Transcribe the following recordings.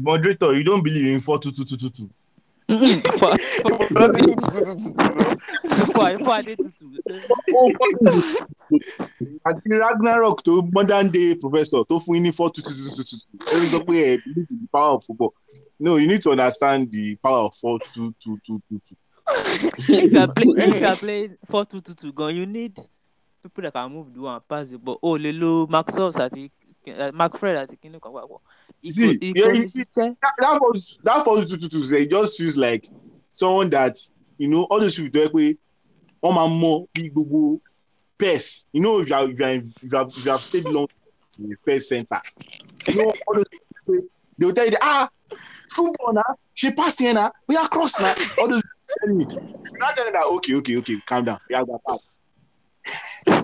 moderator, you don't believe in four two two two two two. Mm-mm. For- for- for Adetutu. àti ragnarok tó modern day professor tó fún yín ní four two two two two two ó ní sọ pé ẹ believe in the power of football no you need to understand the power of four two two two two two. if you are playing if you are playing four two two two gan you need people that can move the one pass the ball o lè lo maxwell àti uh, macfred àti kíní kan papọ̀ See, that that four that two two it just feels like someone that you know all those people tó yẹ pé wọ́n máa mọ bí gbogbo pairs you know if you are if you are if you have if you have stayed long in a pairs center. You know all those people they will tell you that, ah football na she pass here na oya cross na. All those people tell me you now tell them that okay okay okay calm down. Oya gba pass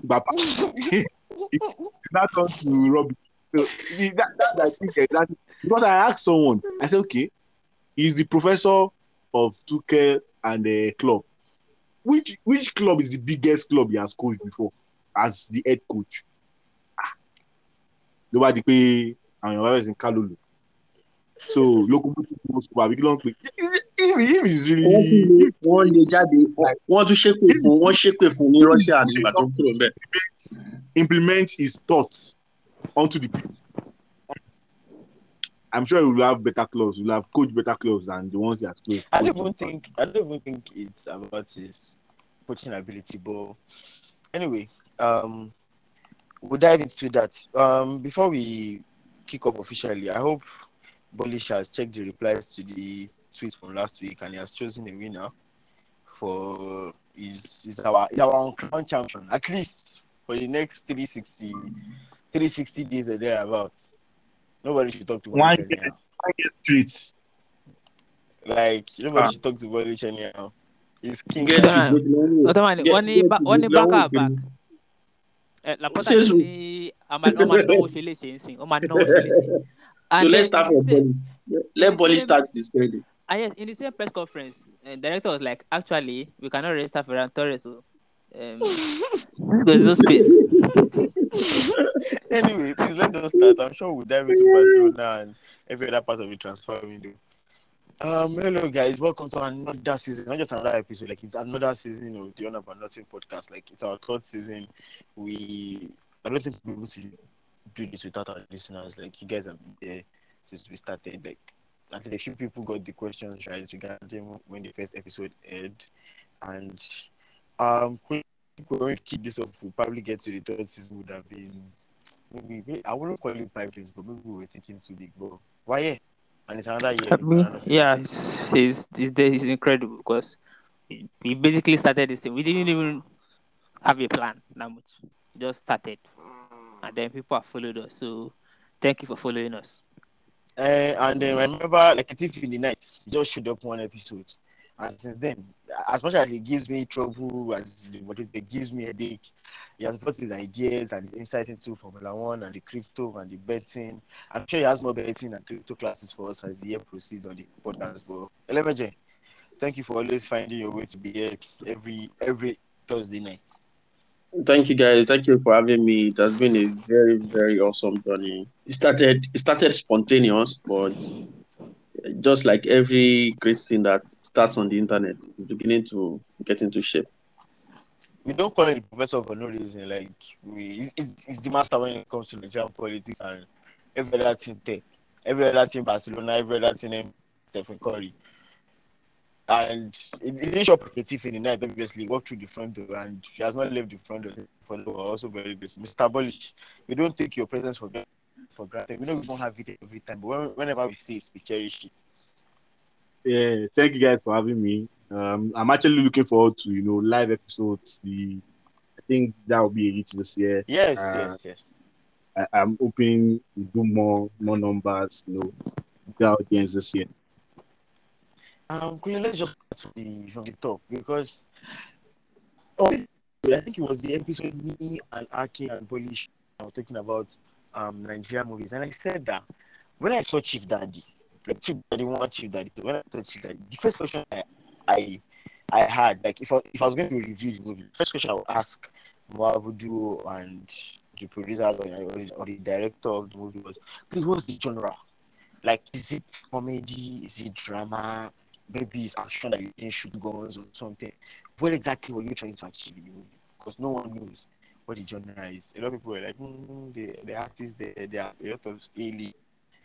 gba pass you now turn to rubbish so that that I think exactly because I asked someone I said okay he's the professor of Tuchel and the club. Which which club is the biggest club he has coached before as the head coach? Ah. ló bá di pé àwọn èèyàn bá bẹ̀rẹ̀ sí ní ká lòlò so locomotive moscow àbí kí ló ń pè? If if wọ́n really wọ́n lè jáde wọ́n tún ṣépè fún wọ́n ṣépè fún ní Russia nígbà tó kúrò ń bẹ̀. implement his thoughts onto the pitch I'm sure he will have better clubs he will have coach better clubs than the ones he has played. I don't even think I don't even think it's about his coaching ability, but anyway, um, we'll dive into that. Um, before we kick off officially, I hope Bolish has checked the replies to the tweets from last week and he has chosen a winner for is is our is our crown champion at least for the next 360 360 days or thereabouts. Nobody should talk to One Bolish year. anyhow. Streets. Like nobody Ah. should talk to Bolish anyhow. He's king. Get Yeah. to go to ọtọ wọn ni Get- wọn ní get ba- to wọn ní the bákà ground back game. ẹ Laporta Ṣé ti ní a máa a máa ṣe ń sìn ó máa náwó ṣe. So let's start from the same- Boli. Let Boli same- start this credit. Ah, yes, in the same press conference, uh, director was like, actually, we cannot register Ferran Torres. So, um, there's no space. anyway, please let us start. I'm sure we'll dive into Barcelona and every other part of the transfer window. Um, hello guys, welcome to another season, not just another episode, like it's another season of the On About Nothing podcast. Like it's our third season. We I don't think we'll be able to do this without our listeners. Like you guys have been there since we started. Like at least a few people got the questions right regarding when the first episode aired. And um going keep this up. We'll probably get to the third season would have been maybe, I wouldn't call it pipelines, but maybe we were thinking too big. But why yeah? And it's another year. It's yeah, it's, it's incredible because we, we basically started this thing. We didn't even have a plan that much. Just started. And then people have followed us. So, thank you for following us. Uh, and then I remember like a thief in the night, just showed up one episode. And since then, as much as he gives me trouble, as it, gives me a headache, he has brought his ideas and his insights into Formula One and the crypto and the betting. I'm sure he has more betting and crypto classes for us as the year proceeds on the podcast. But LMJ, thank you for always finding your way to be here every every Thursday night. Thank you guys. Thank you for having me. It has been a very, very awesome journey. It started it started spontaneous, but just like every great thing that starts on the internet, is beginning to get into shape. we don't call it professor for no reason. Like we, it's, it's the master when it comes to Nigerian politics and every other team tech, every other team Barcelona, every other team um, named Stephen Curry. And it, didn't show thief in the night, obviously, walked through the front door and she has not left the front door also very grateful. Mr. Bolish, we don't take your presence for granted for granted. We know we don't have it every time, but whenever we see it, we cherish it. Yeah, thank you guys for having me. Um, I'm actually looking forward to you know live episodes. The I think that will be a hit this year. Yes, Uh, yes, yes. I, I'm hoping we do more more numbers. You know, the audience this year. Um, Queen, let's just start from the, from the top because oh, I think it was the episode me and Aki and Polish were talking about um Nigerian movies, and I said that when I saw Chief Daddy, Daddy, one Chief Daddy, when I saw Chief the first question I I, I had like if I, if I was going to review the movie, the first question I would ask Mo Abudu and the producers or, or, the, or the director of the movie was, please, what's the genre? Like, is it comedy? Is it drama? Maybe it's action that you can shoot guns or something. What exactly were you trying to achieve in the movie? Because no one knows what the genre is. A lot of people are like, mm, the, the artists there, there are a lot of A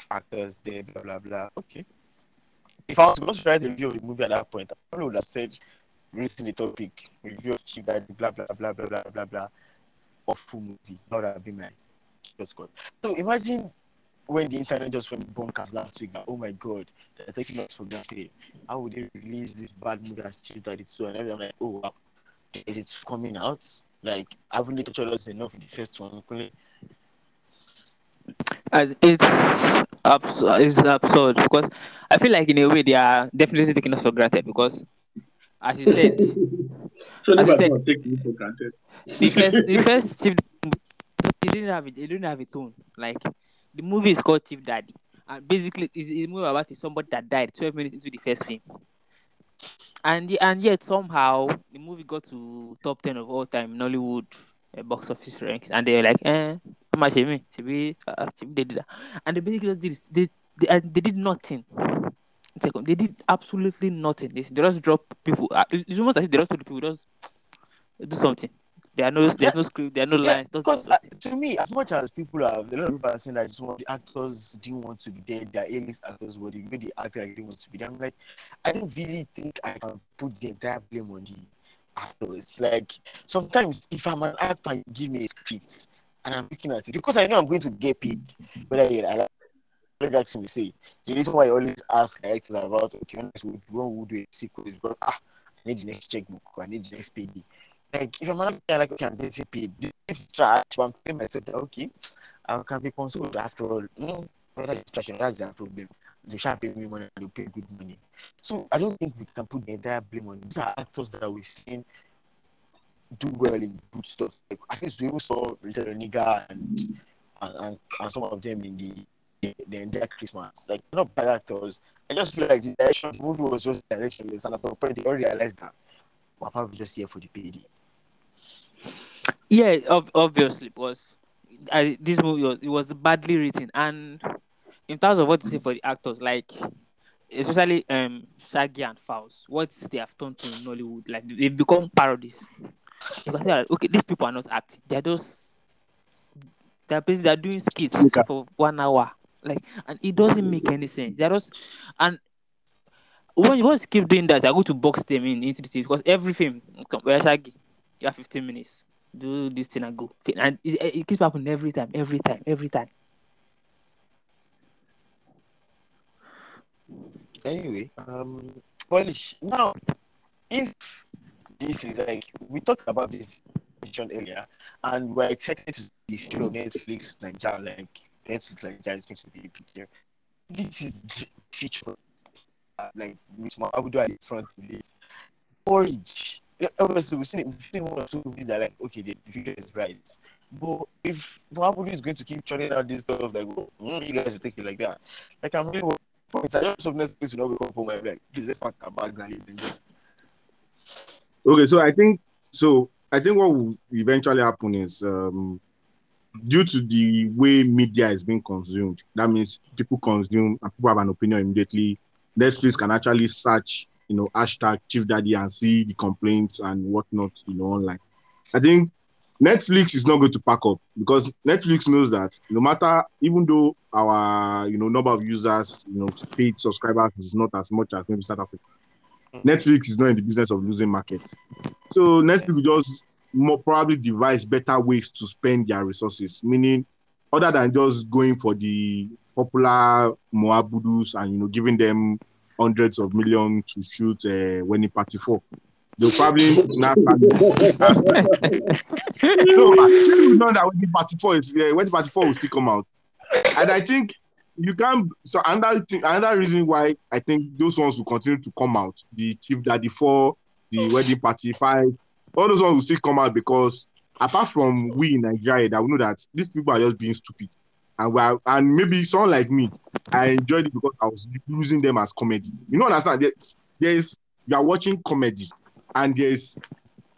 actors there, blah, blah, blah. Okay. If I was going to write a review of the movie at that point, I probably would have said, releasing the topic, review of Chief Daddy, blah, blah, blah, blah, blah, blah, blah, awful movie. That would have been my just God. So imagine when the internet just went bonkers last week, that, oh my God, they're taking us for granted. How would they release this bad movie as Chief Daddy 2? And I'm like, oh, wow, is it coming out? Like, haven't they touched us enough in the first one? And it's absurd, it's absurd because I feel like in a way they are definitely taking us for granted because, as you said, As you said- for granted. the first the first Chief he didn't have it, he didn't have a tone. Like the movie is called Chief Daddy, and basically it's, it's a movie about somebody that died 12 minutes into the first film. And and yet somehow the movie got to top 10 of all time Nollywood uh, box office ranks, and they were like, eh, how much? Uh, should they did that, and they basically just did this. they they, and they did nothing. Second, They did absolutely nothing. They, they just drop people. uh, It's almost as if they just told people just do something. There are no, there's no script, there are no Yeah, lines. Just Because uh, to me, as much as people have, a lot of people are saying that some of the actors didn't want to be there, their A-list actors were the way they acted like they didn't want to be there. I'm like, I don't really think I can put the entire blame on the actors. Like sometimes, if I'm an actor, you give me a script and I'm looking at it because I know I'm going to get paid. I like like Jackson will say, the reason why I always ask directors about okay, when we do a sequel is because ah, I need the next checkbook, I need the next payday like if I'm not like okay, I'm getting paid, this trash, but I'm paying myself that okay, I can be consoled after all. No, whether it's trash, that's their problem. They shall pay me money and they pay good money. So mm. I don't think we can put the entire blame on these are actors that we've seen do well in good stuff. Like at least we even saw Richard Oniga and and, and and some of them in the the, the entire Christmas. Like not bad actors. I just feel like the direction the movie was just directionless and at some point they all realized that we're probably just here for the payday. Yeah, ob- obviously, because I, this movie was it was badly written, and in terms of what to say for the actors, like especially um Shaggi and Falz, what they have done to in Nollywood, like they've become parodies. You can say, like, okay, these people are not acting; they're just they're basically they're doing skits for one hour, like, and it doesn't make any sense. They're just and when you once keep doing that, you're going to box them in into the scene because every film, where Shaggi, you have 15 minutes do this thing and go. And it it keeps happening every time, every time, every time. Anyway, um, Polish. Now, if this is like we talked about this mentioned earlier, and we're excited to see the show Netflix Nigeria, like Netflix Nigeria is going to be a picture. This is future, like with Mo Abudu at the front of it. Orange. Obviously, we've seen, we've seen one or two movies that are like, okay, the future is bright. But if Mo Abudu is going to keep churning out these stuff, like, oh, mm, you guys will take it like that. Like, I'm really please let's pack our bags and leave Nigeria. Okay, so I think so. I think what will eventually happen is um, due to the way media is being consumed. That means people consume and people have an opinion immediately. Netflix can actually search, you know, hashtag Chief Daddy and see the complaints and whatnot, you know, online. I think Netflix is not going to pack up because Netflix knows that no matter, even though our, you know, number of users, you know, paid subscribers is not as much as maybe South Africa. Netflix is not in the business of losing markets. So Netflix will just more probably devise better ways to spend their resources, meaning other than just going for the popular Mo Abudus and you know giving them hundreds of millions to shoot uh, Wedding Party four. They'll probably not no, actually, know that when the party four is uh, when party four will still come out. And I think you can so another thing, another reason why I think those ones will continue to come out, the Chief Daddy four, the wedding party five, all those ones will still come out because apart from we in Nigeria that we know that these people are just being stupid. And we are, and maybe someone like me, I enjoyed it because I was using them as comedy. You know, what understand? There, there's you are watching comedy, and there's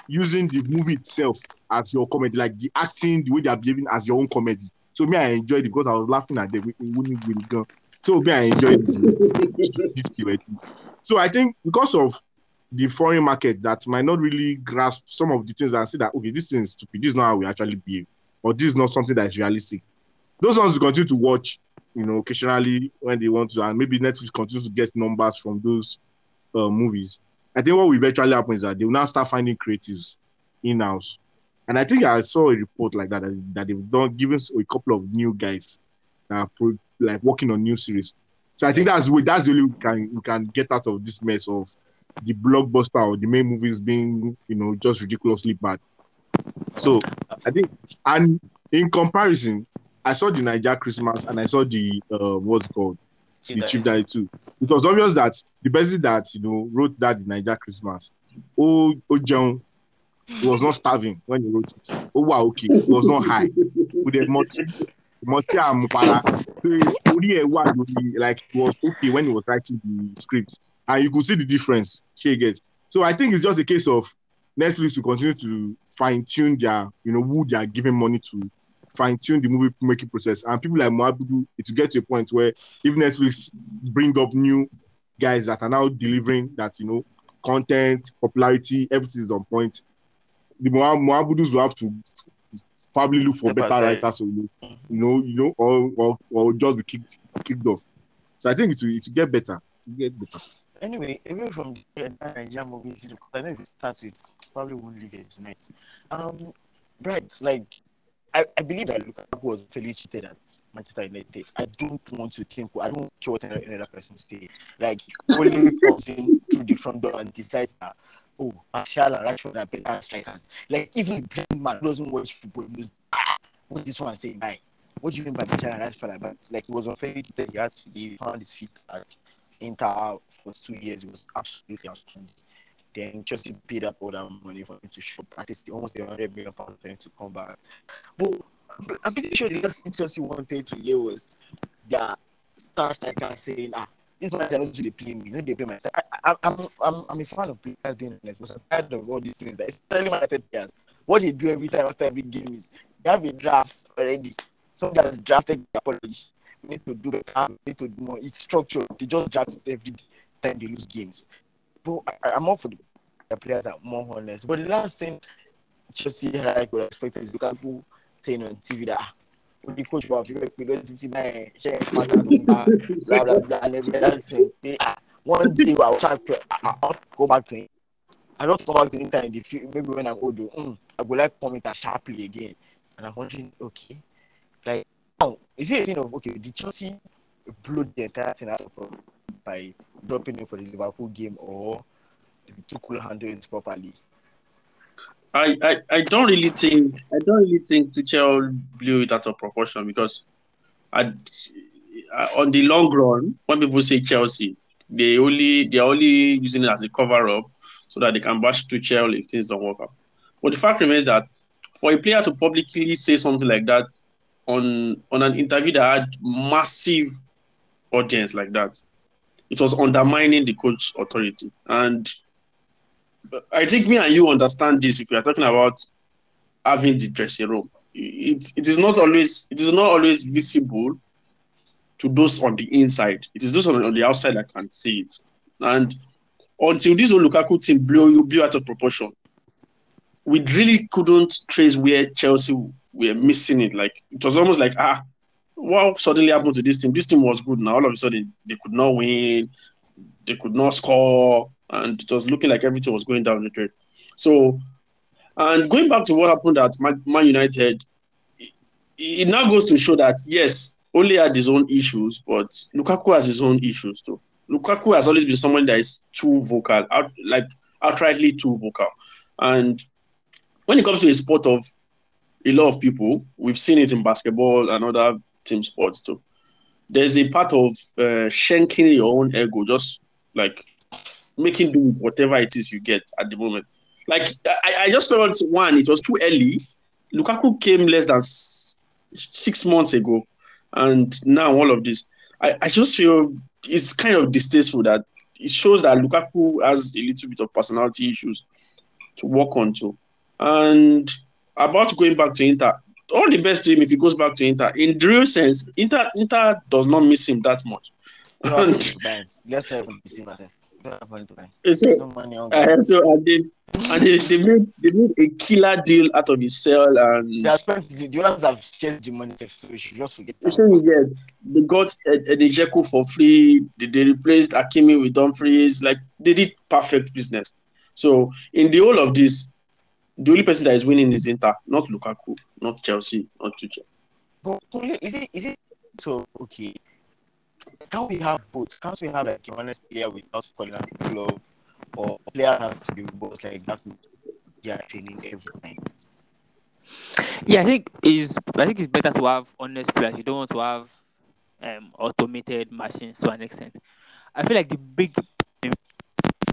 using the movie itself as your comedy, like the acting, the way they are behaving as your own comedy. So me, I enjoyed it because I was laughing at them. It wouldn't really. So me, I enjoyed this So I think because of the foreign market that might not really grasp some of the things and see that okay, this thing is stupid. This is not how we actually behave, or this is not something that is realistic. Those ones continue to watch, you know, occasionally when they want to, and maybe Netflix continues to get numbers from those uh, movies. I think what will eventually happen is that they will now start finding creatives in house. And I think I saw a report like that that, that they've done given a couple of new guys are pro, like working on new series. So I think that's that's the only we can we can get out of this mess of the blockbuster or the main movies being you know just ridiculously bad. So I think and in comparison, I saw the Naija Christmas and I saw the uh what's it called the Chief Daddy too. It was obvious that the person that you know wrote that the Naija Christmas, oh oh John, he was not starving when he wrote it. Oh wow, okay, he was not high with a multi multi amupara. Like it was okay when he was writing the script, and you could see the difference. She gets. So I think it's just a case of Netflix to continue to fine tune their, you know, who they are giving money to, fine tune the movie making process. And people like Mo Abudu, it will get to a point where if Netflix bring up new guys that are now delivering that, you know, content, popularity, everything is on point. The Mo Abudus will have to probably look for Step better aside. writers, so, you know, you know, or, or or just be kicked kicked off. So I think it will, it will get better. It will get better. Anyway, away from the entire Nigerian movies, because I know if it starts with probably won't leave it tonight. Um, Bright, like I, I believe that Lukaku was fairly cheated at Manchester United. I don't want to think. I don't care what any other person say. Like only comes in through the front door and decides that oh, Martial and Rashford are better strikers. Like even blind man doesn't watch football knows ah, what's this one saying? Like, what do you mean by Martial and Rashford? better? Like he was unfairly cheated. He has he found his feet at Inter for two years. It was absolutely outstanding. Then Chelsea paid up all that money for him to show practice, almost 100 million pounds for him to come back. But I'm- pretty sure the last thing Chelsea wanted to hear was their star striker saying, ah, this man cannot do the play me, no they play my. I, I, I'm, I'm, a fan of players doing this, but I'm tired of all these things. Especially my players. What they do every time after every game is they have a draft already. Someone has drafted the apology. We need to do we need to do more. It's structured. They just draft every time they lose games. But I, I'm all for the, players are more honest. But the last thing Chelsea had could expect is Lukaku saying on TV that ah, the coach was good, don't see my share partner, blah blah blah, and every other thing. They, ah, one day I'll try to I, I'll go back to him. I don't go back to Inter in the future. Maybe when I'm older, mm, I would like to comment that sharply again. And I'm wondering, okay, like, now is it a thing of okay? Did Chelsea blow the entire thing out of by dropping him for the Liverpool game, or Tuchel handle it properly? I, I, I don't really think I don't really think Tuchel blew it out of proportion because I, I, uh, on the long run, when people say Chelsea, they only they're only using it as a cover up so that they can bash Tuchel if things don't work out. But the fact remains that for a player to publicly say something like that on on an interview that had massive audience like that, it was undermining the coach authority. And I think me and you understand this if we are talking about having the dressing room. It, it is not always it is not always visible to those on the inside. It is those on, on the outside that can see it. And until this Lukaku team blew blew out of proportion, we really couldn't trace where Chelsea were missing it. Like it was almost like ah, what suddenly happened to this team? This team was good now. All of a sudden they could not win, they could not score, and it was looking like everything was going down the drain. So, and going back to what happened at Man, United, it, now goes to show that yes, Ole had his own issues, but Lukaku has his own issues too. Lukaku has always been someone that is too vocal, out, like outrightly too vocal. And when it comes to a sport of a lot of people, we've seen it in basketball and other team sports too. There's a part of uh, shanking your own ego, just like making do with whatever it is you get at the moment. Like I, I just felt one, it was too early. Lukaku came less than s- six months ago, and now all of this. I, I just feel it's kind of distasteful that it shows that Lukaku has a little bit of personality issues to work on too. And about going back to Inter, all the best to him if he goes back to Inter. In the real sense, Inter Inter does not miss him that much. We don't have money to. Let's not even deceive ourselves. We don't have money to buy him. So, There's no on uh, so and they, and they, they made they made a killer deal out of his sale and They have spent the the others have shared the money, so we should just forget. See, you get they got Ed- Edin Dzeko for free. They, they replaced Akimi with Dumfries. Like they did perfect business. So in the whole of this, the only person that is winning is Inter, not Lukaku, not Chelsea, not Tuchel. But Kunle, is it is it so okay? Can we have both? Can't we have like a honest player without calling out the club, or player have to be boss like that? Yeah, training every time. Yeah, I think is I think it's better to have honest players. You don't want to have um automated machines to an extent. I feel like the big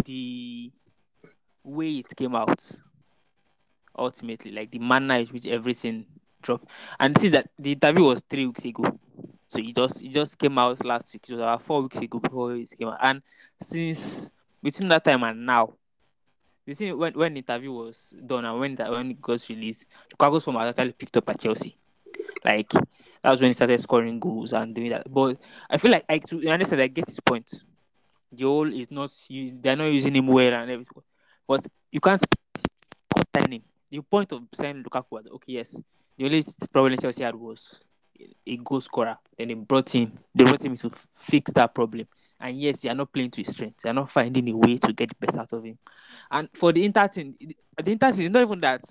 the way it came out ultimately, like the manner in which everything dropped. And see that the interview was three weeks ago. So it just it just came out last week. It was about four weeks ago before it came out. And since between that time and now, you see when when the interview was done and when that when it got released, Lukaku's form was actually picked up at Chelsea. Like that was when he started scoring goals and doing that. But I feel like I to understand I get his point. The whole is not used, they're not using him well and everything. But you can't sign him. The point of signing Lukaku was okay, yes. The only problem Chelsea had was a goal scorer. Then they brought him they brought him to fix that problem. And yes, they are not playing to his strength. They are not finding a way to get the best out of him. And for the Inter team, the Inter team is not even that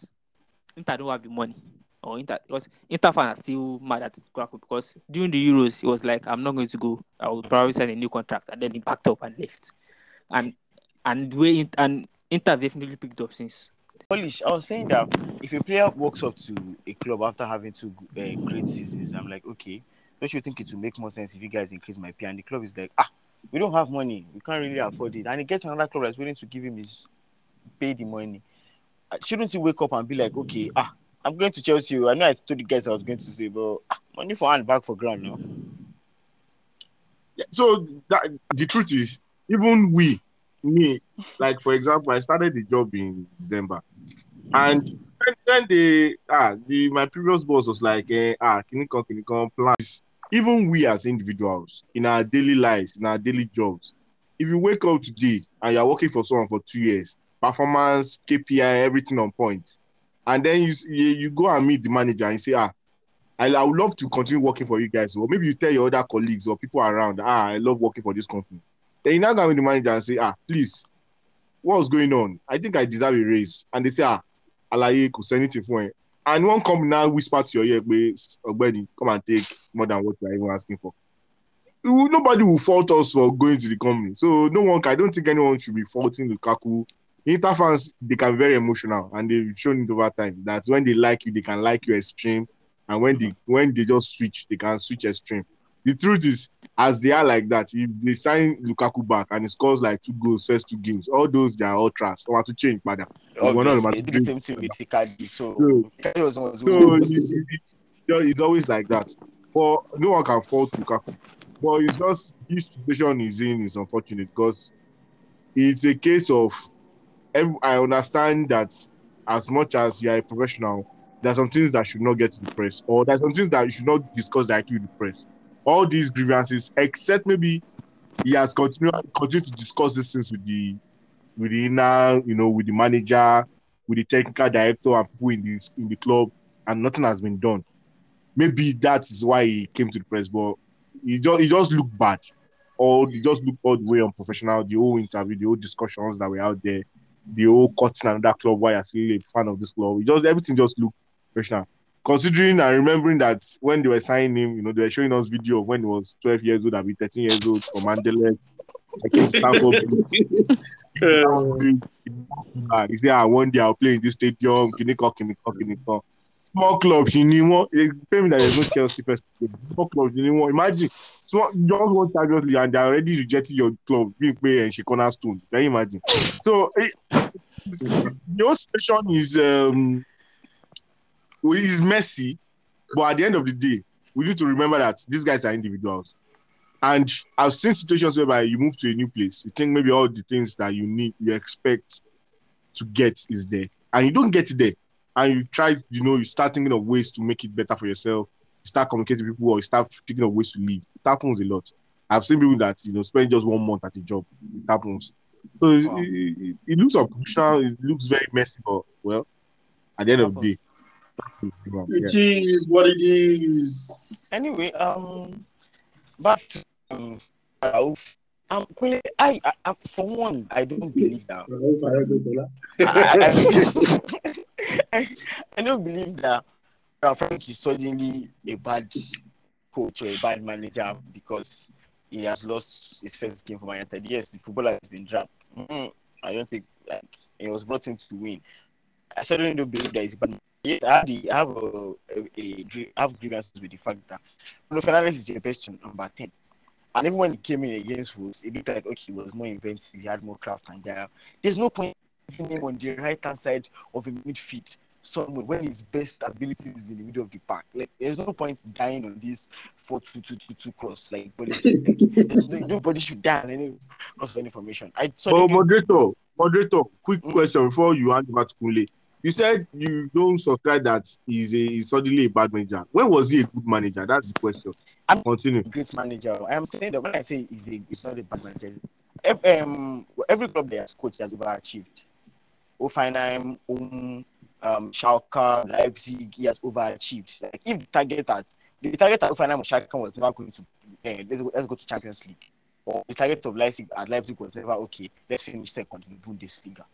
Inter don't have the money. Or Inter because Inter fans are still mad at Lukaku because during the Euros, he was like, I'm not going to go. I will probably sign a new contract. And then he packed up and left. And and way it, and Inter definitely picked up since. Polish, I was saying that if a player walks up to a club after having two uh, great seasons, I'm like, okay, don't you think it will make more sense if you guys increase my pay? And the club is like, ah, we don't have money, we can't really afford it. And he gets another club that's willing to give him his pay the money. Uh, Shouldn't he wake up and be like, okay, ah, I'm going to Chelsea. I know I told the guys I was going to say, but ah, money for hand, back for ground now. Yeah, so that the truth is, even we, me, like for example, I started the job in December, and then, when they ah the my previous boss was like eh, ah can you come can you come plans. Even we as individuals in our daily lives, in our daily jobs, if you wake up today and you're working for someone for two years, performance, KPI, everything on point, and then you you, go and meet the manager and say ah I, I would love to continue working for you guys. Or maybe you tell your other colleagues or people around, ah, I love working for this company. Then you now go with the manager and say, ah, please, what's going on? I think I deserve a raise. And they say, ah, alaye, could say anything for it. And one company now whisper to your ear, Ogbeni, come and take more than what you're even asking for. Nobody will fault us for going to the company. So no one, can. I don't think anyone should be faulting Lukaku. Inter fans, they can be very emotional and they've shown it over time that when they like you, they can like you extreme and when they when they just switch, they can switch extreme. The truth is, as they are like that, if they sign Lukaku back and he scores like two goals first two games, all those they are all trash. Or to change, madam. We're not about to the same thing with Icardi. So, No. Icardi was one of So those- it- it- it- it's always like that. For no one can fault Lukaku, but it's just this situation he's in is unfortunate because it's a case of. I understand that as much as you are a professional, there are some things that should not get to the press, or there are some things that you should not discuss directly with the press. All these grievances, except maybe he has continued to discuss these things with the with the inner, you know, with the manager, with the technical director and people in this in the club, and nothing has been done. Maybe that is why he came to the press, but he just he just looked bad, or he just looked all the way unprofessional. The whole interview, the whole discussions that were out there, the whole cutting another club while you're still a fan of this club. Just everything just looked professional. Considering and remembering that when they were signing him, you know, they were showing us video of when he was 12 years old, I be 13 years old from Mandela. I. Ah, he said, ah, one day I'll play in this stadium. Kiniko, Kiniko, Kiniko. Small club, she knew one. They tell me that there's no Chelsea person. Small club, she knew one. Imagine, small, just want Champions and they're already rejecting your club being played and she cornerstone. Can you imagine? So, eh, the whole situation is um is messy, but at the end of the day, we need to remember that these guys are individuals. And I've seen situations whereby you move to a new place, you think maybe all the things that you need, you expect to get is there, and you don't get it there. and you try, you know, you start thinking of ways to make it better for yourself. You start communicating with people, or you start thinking of ways to leave. It happens a lot. I've seen people that you know spend just one month at a job. It happens. So it, Wow. it, it, it looks unprofessional. It looks very messy, but well, at the end of the day. It is what it is. Anyway, um, back to um, Rauf. Um, Kunle, I, I, I, for one, I don't believe that. I, I, I, I don't believe that Frank is suddenly a bad coach or a bad manager because he has lost his first game for Man United. Yes, the footballer has been dropped. Mm, I don't think like he was brought in to win. I certainly don't believe that he's bad. Yes, I have, the, I have a, a, a, have grievances with the fact that Bruno Fernandes is your best number 10. And even when he came in against Wolves, it looked like okay, he was more inventive, he had more craft and guile. There's no point in him on the right hand side of a midfield somewhere when his best abilities is in the middle of the park. Like there's no point dying on this 4 2 2 2 2 cross. Like, like no, nobody should die on any cross for any formation. I saw But the- moderator, moderator, quick Mm. question before you hand over to Kunle. You said you don't subscribe that he's a he's suddenly a bad manager. When was he a good manager? That's the question. I'm- Continue. great manager. I am saying that when I say he's a, he's not a bad manager, if, um, every club that has coached has overachieved. Hoffenheim, um, um, Schalke, Leipzig, he has overachieved. Like if the target at the target at Hoffenheim or Schalke was never going to, uh, let's, go, let's go to Champions League, or the target of Leipzig at Leipzig was never okay. Let's finish second in the Bundesliga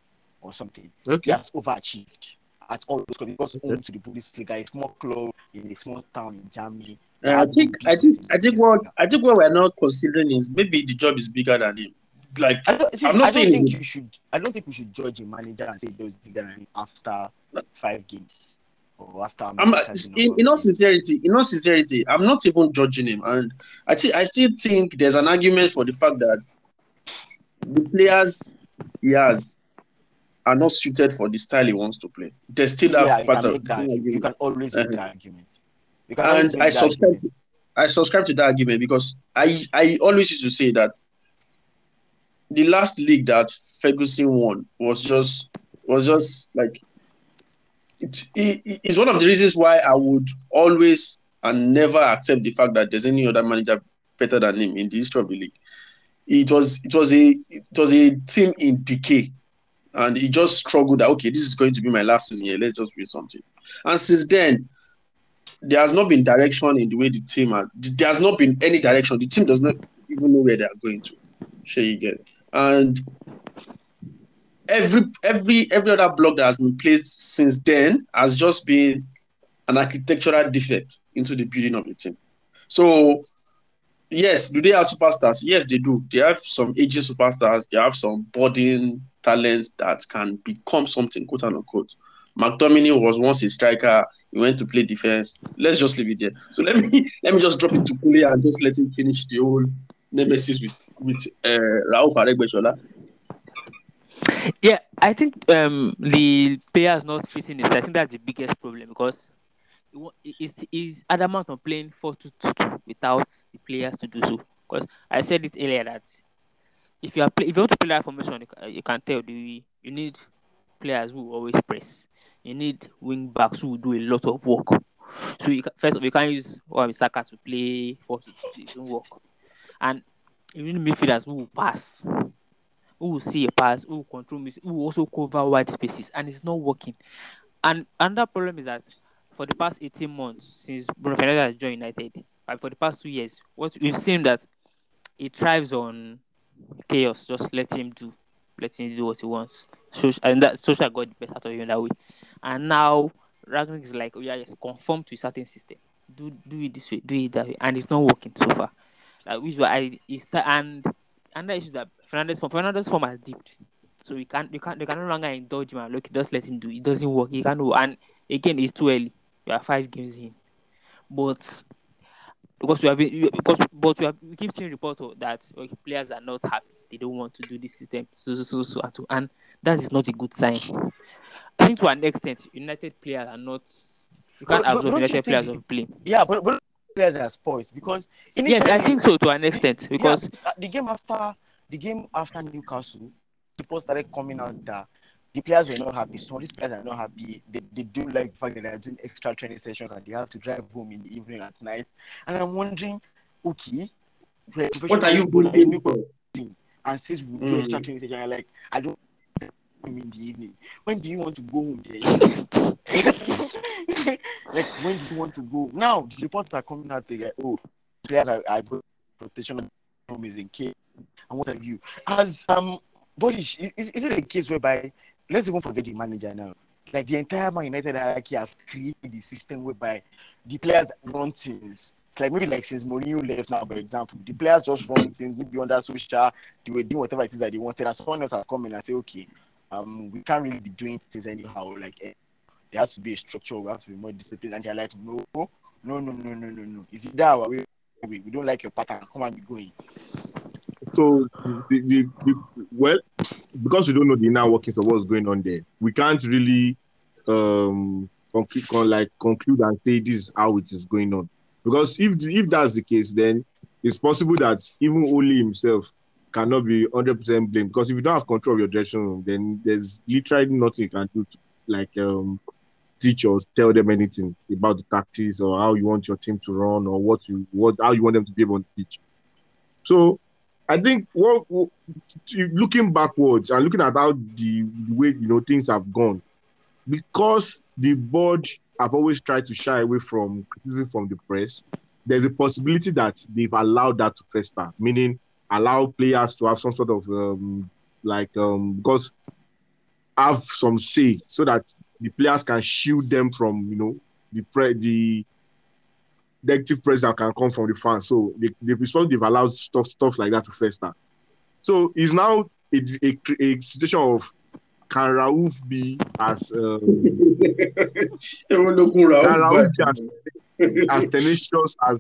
or something. Okay. He has overachieved at all those clubs because home to the Bundesliga, a small club in a small town in Germany. Uh, I think I think I think what I think what we're not considering is maybe the job is bigger than him. Like I don't, see, I'm not I saying think it- you should. I don't think we should judge a manager and say those bigger than him after five games or after. I'm a in, in all sincerity, in all sincerity, I'm not even judging him, and I think I still think there's an argument for the fact that the players he has are not suited for the style he wants to play. There's still that Yeah, you part can of that. You can always make Uh-huh. that argument. You can and I subscribe. argument. I subscribe to that argument because I I always used to say that the last league that Ferguson won was just was just like it, it, it's one of the reasons why I would always and never accept the fact that there's any other manager better than him in the history of the league. It was it was a it was a team in decay, and he just struggled. That okay, this is going to be my last season here. Let's just win something. And since then, there has not been direction in the way the team has. There has not been any direction. The team does not even know where they are going to. Sure, you get. And every every every other block that has been placed since then has just been an architectural defect into the building of the team. So, yes, do they have superstars? Yes, they do. They have some aging superstars. They have some budding talents that can become something, quote unquote. McTominay was once a striker. He went to play defense. Let's just leave it there. So let me let me just drop it to Kunle and just let him finish the whole nemesis with with uh, Rauf Aregbesola. Yeah, I think um the players not fitting is I think that's the biggest problem because it it's is adamant on playing 4 2 2 2 without the players to do so. Because I said it earlier that if you are play, if you want to play that formation, you can, you can tell the you need players who always press. You need wing backs who do a lot of work. So you can, first of all, you can't use Wan Bissaka to play 4 2 2 It won't work. And you need midfielders who will pass who will see a pass, who will control who will also cover wide spaces, and it's not working. And another problem is that for the past 18 months since Bruno Fernandes has joined United, and for the past two years, what we've seen that it thrives on chaos. Just let him do, let him do what he wants. So and that Solskjaer got the best out of him that way. And now Ragnar is like, oh yeah, yes, conform to a certain system. Do do it this way, do it that way, and it's not working so far. Like which why I is that and another issue is that Fernandes form Fernandes form has dipped. So we can't you can't they can no longer indulge him and look just let him do it doesn't work. He can't do and again it's too early. We are five games in. But because we have been because but we, have, we keep seeing reports that okay, players are not happy. They don't want to do this system. So so so so and, so, and that is not a good sign. I think to an extent, United players are not you can't But- absorb United players of blame. Yeah, but, but players are spoiled because Yes, I think so to an extent because yeah, uh, the game after the game after Newcastle, people started coming out that the players were not happy. Some of these players are not happy. They, they don't like the fact that they are doing extra training sessions and they have to drive home in the evening at night. And I'm wondering, okay, What are you professional going football, for? and since we do Mm. extra training session, I'm like, I don't home in the evening. When do you want to go home? Then? like when do you want to go? Now the reports are coming out. They like, oh, players are, are going rotation home is in case and what have you. As um, Bodish, is, is it a case whereby let's even forget the manager now? Like the entire Man United hierarchy have created the system whereby the players run things. It's like maybe like since Mourinho left now, for example, the players just run things. Maybe under Solskjaer, they were doing whatever it is that they wanted, and someone else has come in and say, okay, um, we can't really be doing things anyhow. Like eh, there has to be a structure. We have to be more disciplined. And they're like, no, no, no, no, no, no, no. Is it that way? We don't like your pattern. Come and be going. So the, the, the well, because we don't know the inner workings of what's going on there, we can't really um conclude, con, like conclude and say this is how it is going on. Because if if that's the case, then it's possible that even Ole himself cannot be 100% blamed. Because if you don't have control of your dressing room, then there's literally nothing you can do to like um teach or tell them anything about the tactics or how you want your team to run or what you what how you want them to be able to teach. So I think what, what looking backwards and looking at how the, way you know things have gone, because the board have always tried to shy away from criticism from the press, there's a possibility that they've allowed that to fester, meaning allow players to have some sort of um, like um, because have some say so that the players can shield them from you know the pre- the negative press that can come from the fans. So the, respond, they've allowed stuff stuff like that to fester. So it's now a, a, a situation of can Rauf be as um, Everyone looking around. can Rauf be as, as tenacious as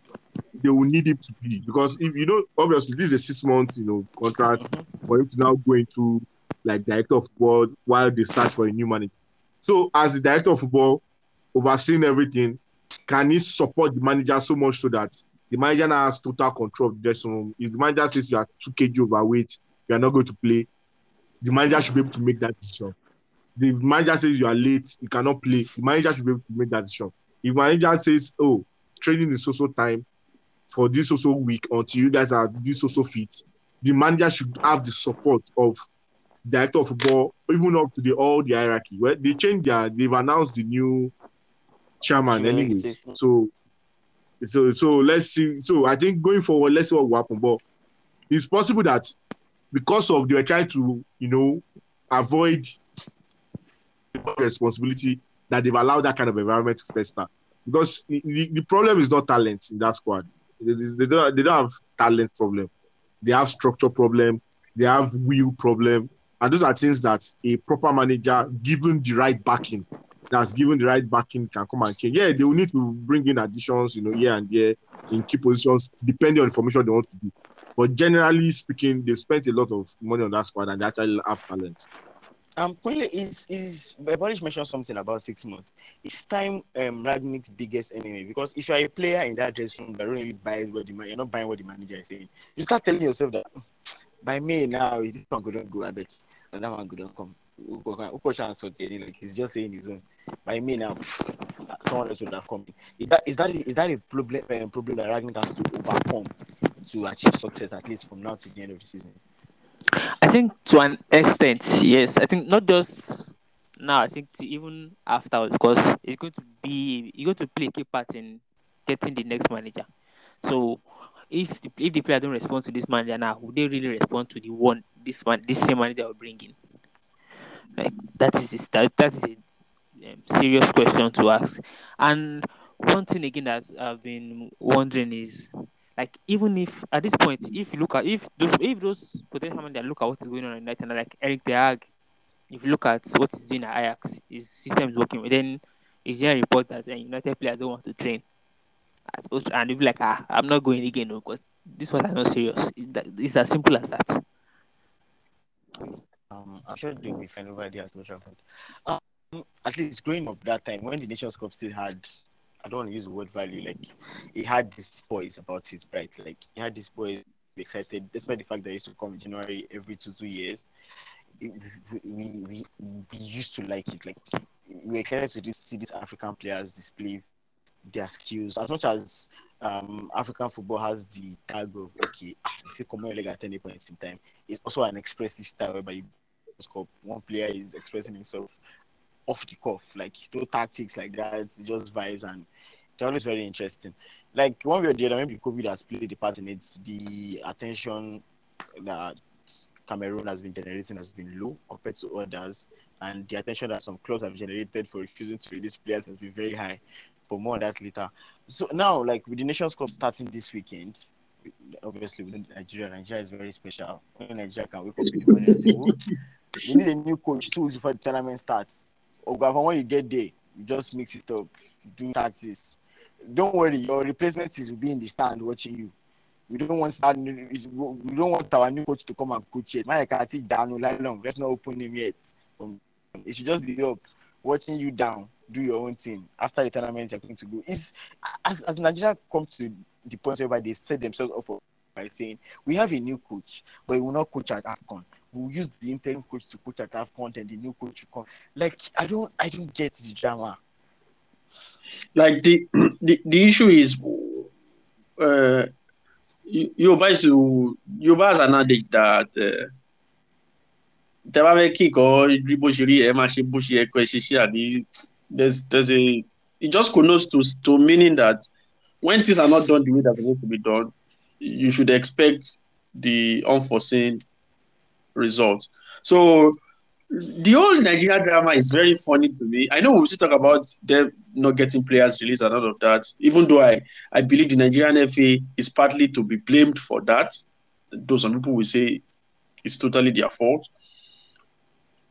they will need him to be? Because if you know, obviously this is a six month you know contract for him to now go into like director of football while they search for a new manager. So as the director of football, overseeing everything, can he support the manager so much so that the manager now has total control of the dressing room? If the manager says you are two kg overweight, you are not going to play, the manager should be able to make that decision. The manager says you are late, you cannot play, the manager should be able to make that decision. If the manager says, oh, training is also time for this also week until you guys are this also fit, the manager should have the support of the director of football, even up to the all the hierarchy. Well, they changed their, they've announced the new chairman Yeah, anyways. So, so, so let's see. So I think going forward, let's see what will happen. But it's possible that because of they were trying to, you know, avoid responsibility that they've allowed that kind of environment to fester. Because the, the, problem is not talent in that squad. They, they don't they don't have talent problem. They have structure problem. They have will problem. And those are things that a proper manager, given the right backing, that's given the right backing, can come and change. Yeah, they will need to bring in additions, you know, here and there in key positions, depending on the formation they want to do. But generally speaking, they spent a lot of money on that squad and they actually have talent. Um, Kunle is is Borish mentioned something about six months. It's time um Rangnick's biggest enemy because if you're a player in that dressing room that really buy what the man, you're not buying what the manager is saying. You start telling yourself that by May now this one couldn't go, I bet, and that one couldn't come. Ukosha and like he's just saying his own. By May now, someone else would have come. Is that is that is that a problem um, problem that Rangnick has to overcome to achieve success at least from now to the end of the season? I think to an extent, yes. I think not just now. I think even after because it's going to be you're going to play a key part in getting the next manager. So if the, if the player don't respond to this manager now, would they really respond to the one this man this same manager will bring in? Like that is a, that that is a um, serious question to ask. And one thing again that I've been wondering is like even if at this point, if you look at if those if those potential managers look at what is going on in United, like Erik ten Hag, if you look at what he's doing at Ajax, his system is working. Then is there a report that uh, United players don't want to train? And you'll be like, ah, I'm not going again because this was not serious. It- that- It's as simple as that. Um, I'm sure they'll be fine over there at Old Trafford. Um, at least growing up that time when the Nations Cup still had, I don't want to use the word value, like he had this poise about his pride. Like he had this poise excited, despite the fact that used to come in January every two two years. we, we we used to like it. Like we excited to see these African players display their skills. As much as um, African football has the tag of okay, ah, if you come on leg at any point in time, it's also an expressive style whereby you One player is expressing himself off the cuff, like no tactics like that. It's just vibes and they're always very interesting. Like one way or the other, maybe COVID has played a part in it. The attention that Cameroon has been generating has been low compared to others, and the attention that some clubs have generated for refusing to release players has been very high. But more on that later. So now, like with the Nations Cup starting this weekend, obviously Nigeria, Nigeria is very special. Nigeria can wake up in the morning and say, "Oh, we need a new coach too before the tournament starts." Or when you get there, you just mix it up, do tactics. Don't worry, your replacement is will be in the stand watching you. We don't want that. We don't want our new coach to come and coach yet. My Kati down long. Let's not open him yet. Um, it should just be up, watching you down, do your own thing. After the tournament, you're going to go. Is as as Nigeria come to the point where they set themselves up for by saying we have a new coach, but he will not coach at AFCON. We'll use the interim coach to coach at AFCON, and the new coach will come. Like I don't, I don't get the drama. like the the, the issue is uh Yoruba is Yoruba has an adage that uh, tẹ bá fẹ́ kí nǹkan rí bó ṣe rí ẹ máa ṣe bó ṣe yẹ kó ẹ ṣe ṣe àbí there's there's a it just connotes to to meaning that when things are not done the way that they're supposed to be done you should expect the unforeseen result so the whole Nigeria drama is very funny to me. I know we still talk about them not getting players released and all of that, even though I, I believe the Nigerian FA is partly to be blamed for that. Though some people will say it's totally their fault.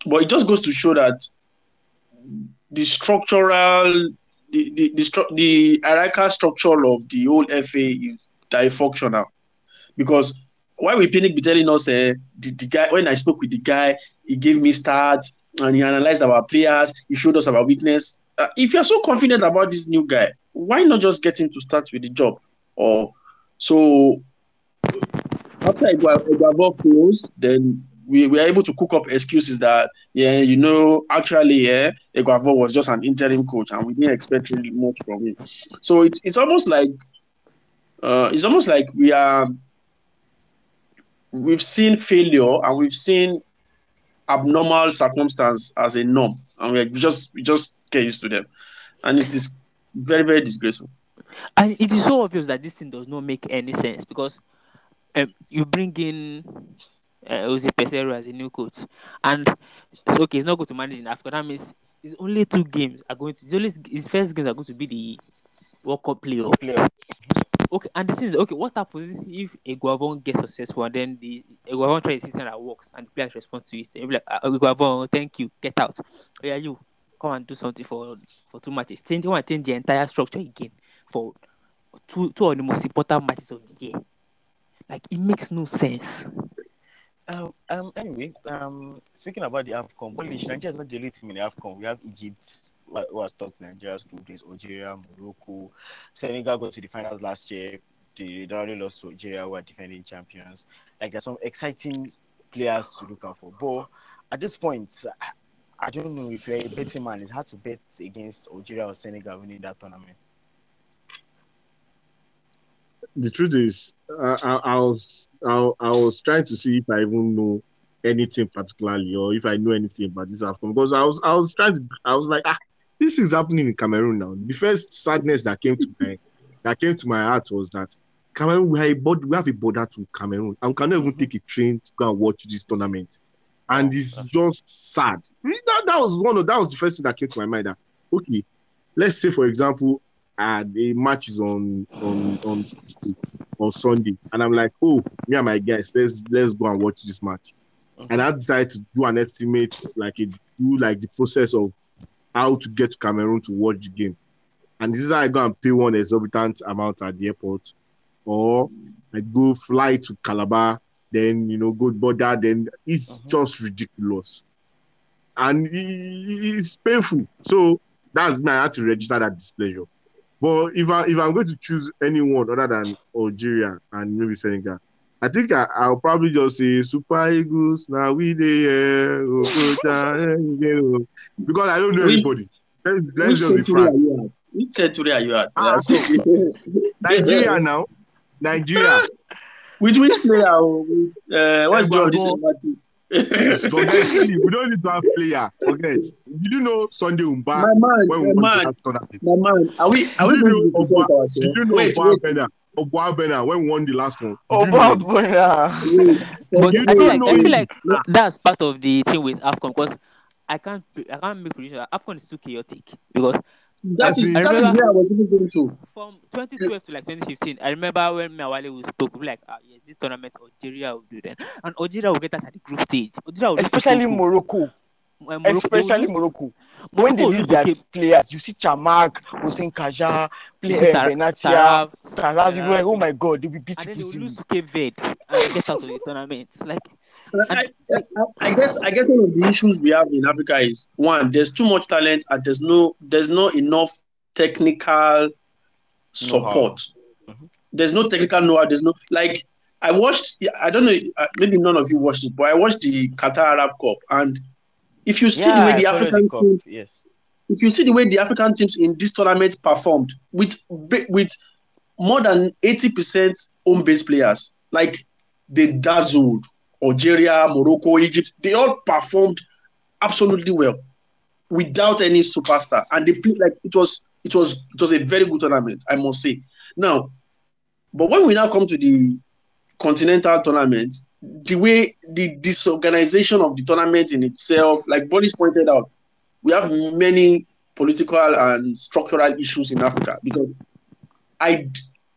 But it just goes to show that the structural, the the the, stru- the hierarchical structure of the whole FA is dysfunctional. Because why will Pinnick be telling us uh, the, the guy when I spoke with the guy, he gave me stats and he analyzed our players, he showed us our weakness. Uh, if you're so confident about this new guy, why not just get him to start with the job? Or so after Eguavoen fails, then we were able to cook up excuses that yeah, you know, actually, yeah, Eguavoen was just an interim coach and we didn't expect really much from him. So it's it's almost like uh, it's almost like we are we've seen failure and we've seen abnormal circumstance as a norm, and we just we just get used to them, and it is very very disgraceful. And it is so obvious that this thing does not make any sense because um, you bring in uh, Jose Peseiro as a new coach, and it's okay, he's not going to manage in Africa. That means his only two games are going to his, only, his first games are going to be the World Cup playoff. Player. Okay, and the thing is, okay, what happens if a Eguavoen gets successful and then the Eguavoen tries a system that works and the players respond to it? They'll be like, "Ah, Eguavoen, thank you, get out. Oh, yeah, you come and do something for for two matches. Change, they want to change the entire structure again for two two of the most important matches of the year. Like it makes no sense. Um, um, anyway, um, speaking about the AFCON, well, Nigeria is not the only team in the AFCON. We have Egypt, who has topped Nigeria's group. There's Algeria, Morocco. Senegal got to the finals last year. They only lost to Algeria, who are defending champions. Like, there's some exciting players to look out for. But at this point, I, don't know if you're a betting man, it's hard to bet against Algeria or Senegal winning that tournament. the truth is, uh, I, I was I, I was trying to see if I even know anything particularly or if I know anything about this AFCON because I was I was trying to I was like ah this is happening in Cameroon now. The first sadness that came to my that came to my heart was that Cameroon we have a bod- we have a border to Cameroon and we cannot even take a train to go and watch this tournament, and it's just sad. That, that was one of that was the first thing that came to my mind. That okay, let's say for example, uh, the match is on on on Sunday, and I'm like, oh, me and my guys, let's let's go and watch this match. And I decided to do an estimate, like a do like the process of how to get to Cameroon to watch the game. And this is how I go and pay one exorbitant amount at the airport, or I go fly to Calabar, then you know go border, then it's Mhm. just ridiculous, and it's painful. So that's me. I had to register that displeasure. But if I if I'm going to choose anyone other than Algeria and maybe Senegal, I think I, I'll probably just say Super Eagles. Now we there, because I don't know We- anybody. Let's, Which let's just be century are frank. you at? Which century are you at? Ah. Nigeria now, Nigeria. With which player? With, uh, what's the name of this Egbago. Egbago? Forget it. We don't need to have player. Forget. Did you know Sunday Mba My man, when we my won the man, last tournament? my man. Are we are we Did going you to know defend Ogba- Did you know Wait, Ogba wait, Bena? Ogba Bena when we won the last one. Did Oh, you know Bob that? Boya. wait. But You I feel like I feel like that's part of the thing with Afcon because I can't I can't make prediction. Afcon is too chaotic because That that is, is, that is where I was even going to. from 2012 to like 2015, I remember when Mawale we spoke, we like, ah, yes, this tournament Algeria will do then, and Algeria will get us at the group stage. Algeria will Especially Morocco. Uh, Morocco- Especially lose- Morocco. When they Morocco lose lose their players, you see Chamakh, Houssine Kharja, play, you see uh, Tar- Benatia, Taarabt, Taarabt, you be like, oh my god, they'll be beating and then they will lose to Cape Verde and get out of the tournament. Like, I, I, I guess I guess one of the issues we have in Africa is one, there's too much talent and there's no there's not enough technical support. Mhm. There's no technical know-how. There's no like I watched. I don't know. uh, Maybe none of you watched it, but I watched the Qatar Arab Cup, and if you see the way the I African teams, yes. if you see the way the African teams in this tournament performed with with more than eighty percent home-based players, like they dazzled Algeria, Morocco, Egypt. They all performed absolutely well without any superstar, and they played like it was it was it was a very good tournament, I must say. Now, but when we now come to the continental tournament, the way the disorganization of the tournament in itself, like Boris pointed out, we have many political and structural issues in Africa because I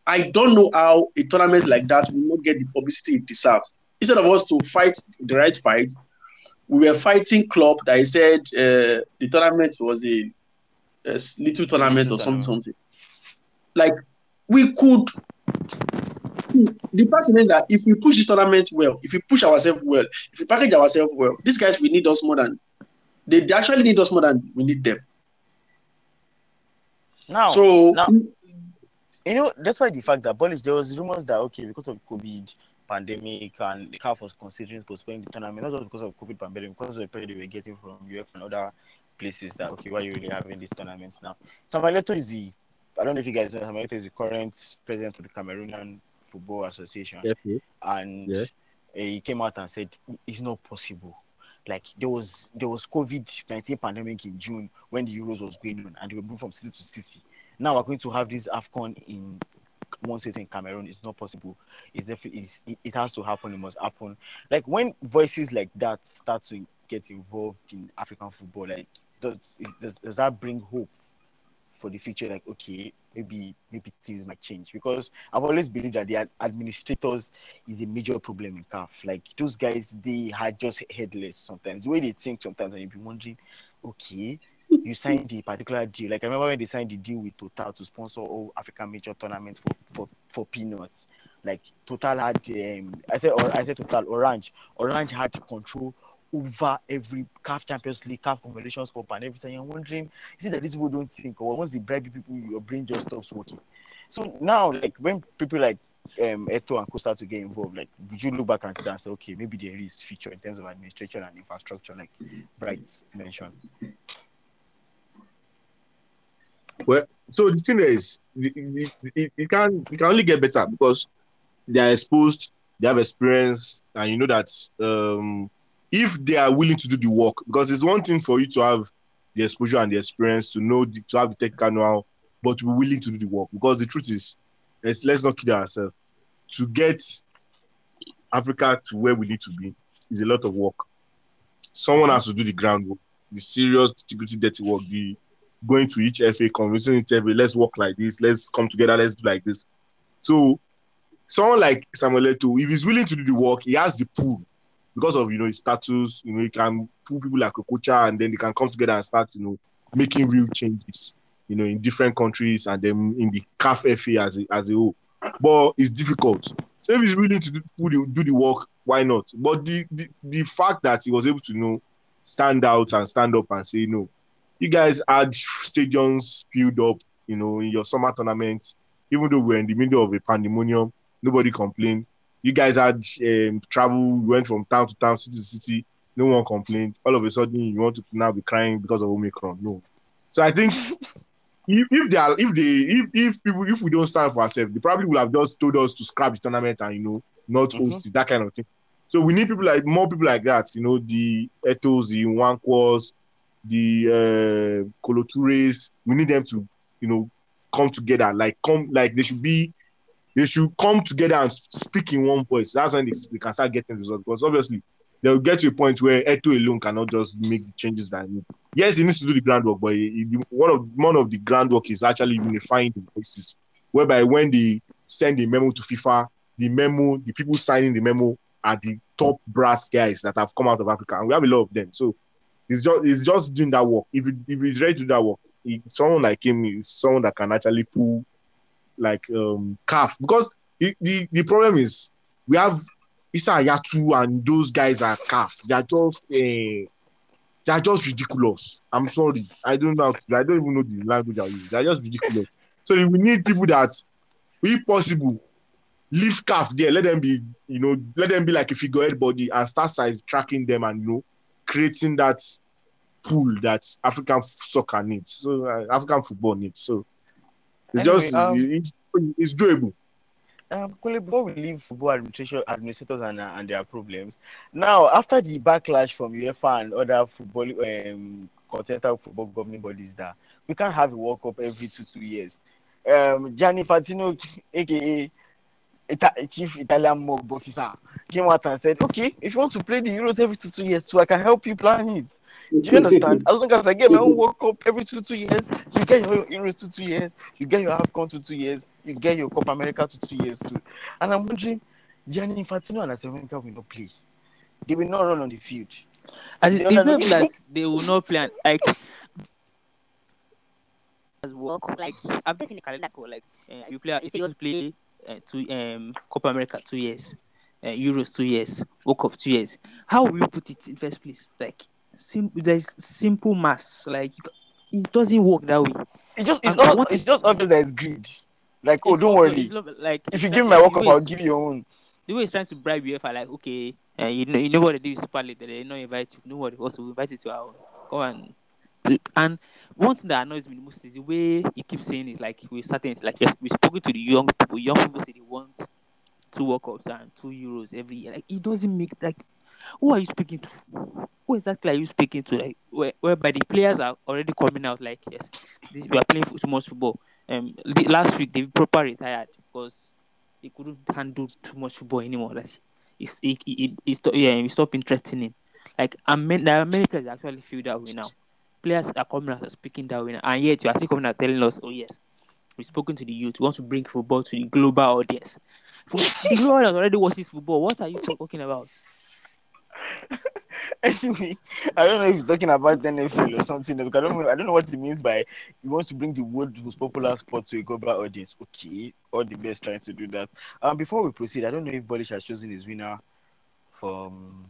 I don't know how a tournament like that will not get the publicity it deserves. Instead of us to fight the right fight, we were fighting club that I said uh, the tournament was a little tournament Little or something, tournament. something. Like we could. The fact is that if we push this tournament well, if we push ourselves well, if we package ourselves well, these guys will need us more than they, they actually need us more than we need them. Now, so now- you know, that's why the fact that Polish, there was rumors that okay, because of COVID pandemic and the CAF was considering postponing the tournament, not just because of COVID pandemic, because of the pressure they were getting from UEFA and other places that okay, why are you really having these tournaments now? Samuel Eto'o is the I don't know if you guys know Samuel Eto'o is the current president of the Cameroonian Football Association and Yeah. he came out and said it's not possible. Like there was there was COVID nineteen pandemic in June when the Euros was going on, and they were moving from city to city. Now we're going to have this Afcon in one city in Cameroon. It's not possible. It's definitely it's, it, it has to happen. It must happen. Like when voices like that start to get involved in African football, like does is, does, does that bring hope for the future? Like okay, maybe maybe things might change because I've always believed that the administrators is a major problem in CAF. Like those guys, they are just headless sometimes. The way they think sometimes, and you be wondering, okay, you signed the particular deal. Like I remember when they signed the deal with Total to sponsor all African major tournaments for for, for peanuts. Like Total had, um, I said, or I said Total Orange. Orange had to control over every CAF Champions League, CAF Confederations Cup, and everything. You're wondering, is it that these people don't think, or once they bribe people, your brain just stops working? So now, like when people like um, Eto'o and Co start to get involved, like would you look back and say, okay, maybe there is future in terms of administration and infrastructure, like Bright mentioned. Well, so the thing is, it, it, it, can it can only get better because they are exposed, they have experience, and you know that um, if they are willing to do the work, because it's one thing for you to have the exposure and the experience to know the, to have the technical know but be willing to do the work. Because the truth is, let's, let's not kid ourselves. To get Africa to where we need to be is a lot of work. Someone has to do the groundwork, the serious, gritty, dirty work, the going to each FA, convincing each FA, let's work like this, let's come together, let's do like this. So someone like Samuel Eto'o, if he's willing to do the work, he has the pool because of you know his status. You know, he can pull people like a coach, and then they can come together and start you know making real changes. You know, in different countries and then in the CAF FA as a, as a whole. But it's difficult. So if he's willing to do, do the, work, why not? But the, the the fact that he was able to you know stand out and stand up and say no, you guys had stadiums filled up, you know, in your summer tournaments, even though we're in the middle of a pandemonium, nobody complained. You guys had um, travel, you went from town to town, city to city. No one complained. All of a sudden, you want to now be crying because of Omicron. No. So I think if, if they are, if they, if, if people, if we don't stand for ourselves, they probably will have just told us to scrap the tournament and you know not Mhm. host it, that kind of thing. So we need people like more people like that. You know, the Eto'os, the Wankwas, the uh, Kolo Tourés. We need them to, you know, come together. Like come, like they should be, they should come together and speak in one voice. That's when they, they can start getting results. Because obviously, they will get to a point where Eto'o alone cannot just make the changes that need. Yes, he needs to do the groundwork, but he, he- one of one of the groundwork is actually unifying the voices. Whereby when they send a memo to FIFA, the memo, the people signing the memo are the top brass guys that have come out of Africa, and we have a lot of them. So it's just it's just doing that work. If it, if he's ready to do that work, someone like him is someone that can actually pull like um CAF because the, the, the problem is we have Issa Hayatou and those guys at CAF. They are just uh, they are just ridiculous. I'm sorry. I don't know. To, I don't even know the language I use. They are just ridiculous. So we need people that, if possible, leave CAF there. Let them be, you know, let them be like a figurehead body and start size tracking them and you know, creating that pool that African soccer needs. So uh, African football needs. So it's Anyway, just um, it's, it's doable. Um, before we leave football administration administrators and, uh, and their problems, now after the backlash from UEFA and other football um, continental football governing bodies, that we can't have a World Cup every two two years. Um, Gianni Infantino, aka Chief Italian Mob Officer, came out and said, "Okay, if you want to play the Euros every two two years, too, I can help you plan it." Do you understand? As long as I get my own World Cup every two two years, you get your Euros two two years, you get your AFCON two two years, you get your Copa America two two years too. And I'm wondering, Gianni Infantino and Asamoah will not play. They will not run on the field. As it, it's not that they will not plan. Like as work. Like I've been in the calendar. go, Like uh, you play, you say you want to play uh, two um Copa America two years, uh, Euros two years, World Cup two years. How will you put it in first place? Like sim- there's simple mass. Like it doesn't work that way. It just it's not what it's just obvious that it's greed. Like, oh, It's don't worry. like If you give me my World Cup, I'll give you your own. the way he's trying to bribe UEFA, like, okay, uh, you know, you know what they do with Super League, they not invite you. No worry, also invite you to our come and and one thing that annoys me the most is the way he keeps saying it. Like we're starting, like we're speaking to the young people. Young people say they want two World Cups and two Euros every year. Like it doesn't make like who are you speaking to? Who exactly are you speaking to? Like where, whereby the players are already coming out like yes, this, we are playing too much football. Um, the, last week they proper retired because he couldn't handle too much football anymore. Like it's it, it, it, it stop, yeah, it stop interesting him. Like I mean, there are many players actually feel that way now. Players are coming out and speaking that way and yet you are still coming out telling us, oh yes, we've spoken to the youth. We want to bring football to the global audience. The global audience already watches football. What are you talking about? Anyway, I don't know if he's talking about NFL or something. else. I don't know. I don't know what he means by he wants to bring the world's most popular sport to a global audience. Okay, all the best trying to do that. Um, before we proceed, I don't know if Bolish has chosen his winner from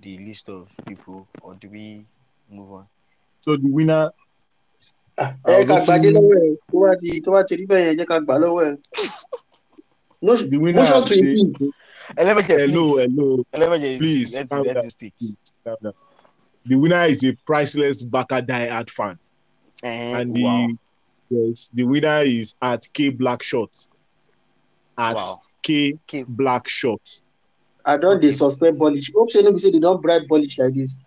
the list of people, or do we move on? So the winner, ẹ ká gbadé lọ́wọ́ ẹ̀ tó bá ti tó bá ti rí bẹ́ẹ̀ yẹn jẹ́ ká gbà lọ́wọ́ ẹ̀. No, the winner. motion to the- impeach. Elemeje, hello, please. hello. Elemeje, Please, let him speak. The winner is a priceless Baka die-hard fan, Eh, and the wow, yes, the winner is at K Blackshot. At wow. K K- Blackshot. I don dey suspect Polish. Hope say no be say they don bribe Polish like this.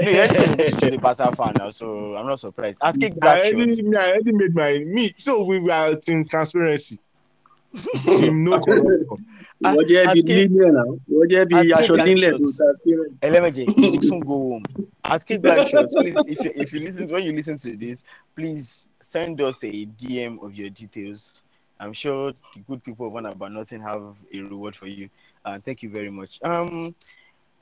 No, you already said she's a Barca fan now, so I'm not surprised. I'll take I back already, shots. I already made my me. So we were team transparency. team no corruption. Ìwọ jẹ́ bí àti- lílẹ̀ náà. Ìwọ jẹ́ bí àti aṣọ black nílẹ̀ tó shirts. transparent. Elemeje, you will soon go home. At Kick please, if you, if you listen, when you listen to this, please send us a DM of your details. I'm sure the good people of On About Nothing have a reward for you. Uh, thank you very much. Um,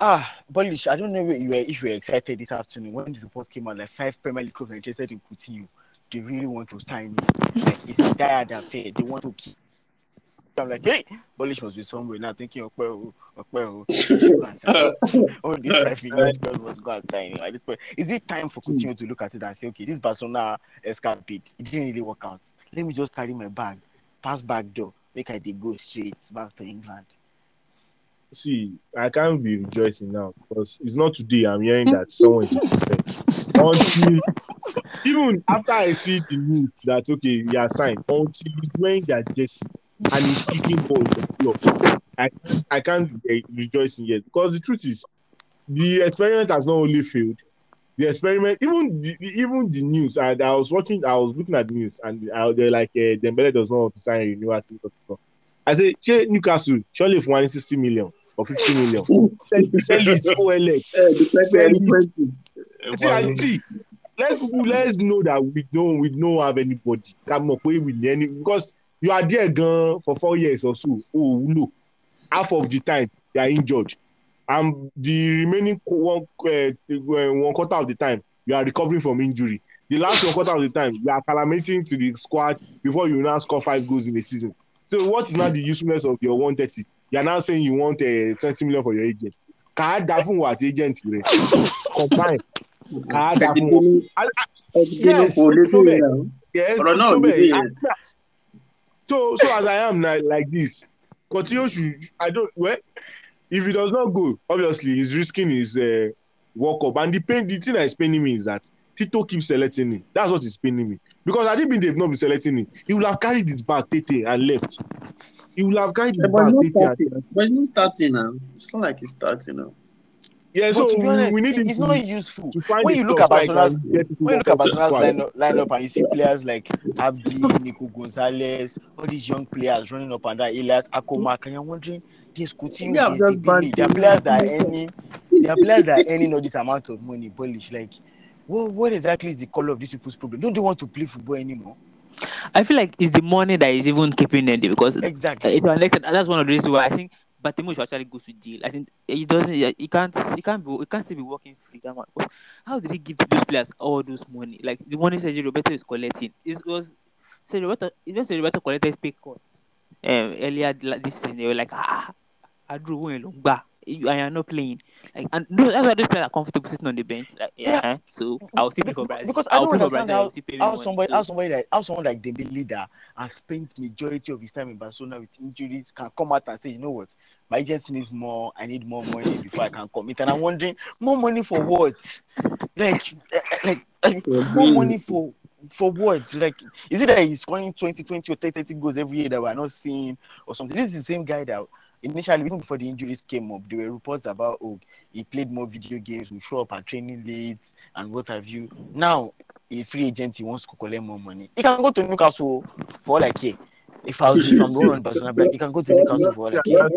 ah, Bolish, I don't know if you were if you were excited this afternoon when the reports came out. Like five Premier League clubs are interested in Coutinho. They really want to sign him. Like it's a dire affair. They want to keep. I'm like, hey, Bolish must be somewhere now thinking, okay, okay, go and sign him." all these five English girls must go and sign him. At this point, is it time for Coutinho to look at it and say, okay, this Barcelona escapade, it didn't really work out. Let me just carry my bag, pass back door, make I go straight back to England. See, I can't be rejoicing now because it's not today I'm hearing that someone is interested. Until even after I see the news that okay, we are signed, until he's wearing that jersey and he's kicking ball the club, I I can't be rejoicing yet because the truth is, the experiment has not only failed. The experiment, even the even the news, I, I was watching, I was looking at the news, and I, they're like, uh, Dembele does not want to sign a renewal. I say, Newcastle, surely if one sixty million or fifty million, sell, it, OLX. Sell it. See, I- see, let's let's know that we don't we don't have anybody come up with any because you are there gan for four years or so. Oh no, half of the time you are injured, and the remaining one uh, one quarter of the time you are recovering from injury. The last one quarter of the time you are acclimating to the squad before you now score five goals in a season. So what is now the usefulness of your one thirty? You are now saying you want uh, twenty million for your agent. Kà á dá fún wa àti agent rẹ̀ combine. Kà á dá fún wọn. Yes. Yes, tó yẹn. So, so as I am now, like this, should. I don't. Well, if he does not go, obviously he's risking his uh, World Cup. And the pain, the thing that is paining me is that Tito keeps selecting him. That's what is paining me. Because had it been they've not been selecting him, he would have carried his bag, Tete, and left. He would have his Yeah, but bag, he's not Tete. starting. And, But he's not starting now. It's not like he's starting now. yeah, But so to be we, honest, we need it- him it's to, not useful. When you look at like Barcelona's people when you look at Barcelona's lineup, lineup and you see players like Abdi, Nico Gonzalez, all these young players running up and down, Elias Akoma, and you're wondering, there's Coutinho, Yeah, there's just bad There are players that are earning, there are players that are earning all this amount of money, Polish. Like, what, what exactly is the color of these people's problem? Don't they want to play football anymore? I feel like it's the money that is even keeping them there because Exactly. it was elected. That's one of the reasons why I think Bartomeu should actually go to jail. I think he doesn't. He can't. He can't be. He can't still be working free. How did he give those players all those money? Like the money Sergio Roberto is collecting. It was Sergio Roberto. Even Sergio Roberto collected pay cuts um, earlier like this season. They were like, ah, I drew one long. You are not playing. Like, and those, that's why those players are comfortable sitting on the bench. Like, yeah. Yeah. So I'll still play for Brazil. because I I'll don't understand how- I'll still pay me How somebody, how somebody like, how someone like Dembele that has spent majority of his time in Barcelona with injuries can come out and say, you know what, my agent needs more. I need more money before I can commit. And I'm wondering, more money for what? Like, eh, eh, like, like more money for for what? Like, is it that he's scoring 20, 20 or 30, 30 goals every year that we're not seeing or something? This is the same guy that initially, even before the injuries came up, there were reports about, oh, he played more video games, will show up at training late, and what have you. Now, a free agent, he wants to collect more money. He can go to Newcastle for all I care. If I was if I'm going on he can go to Newcastle for all I care.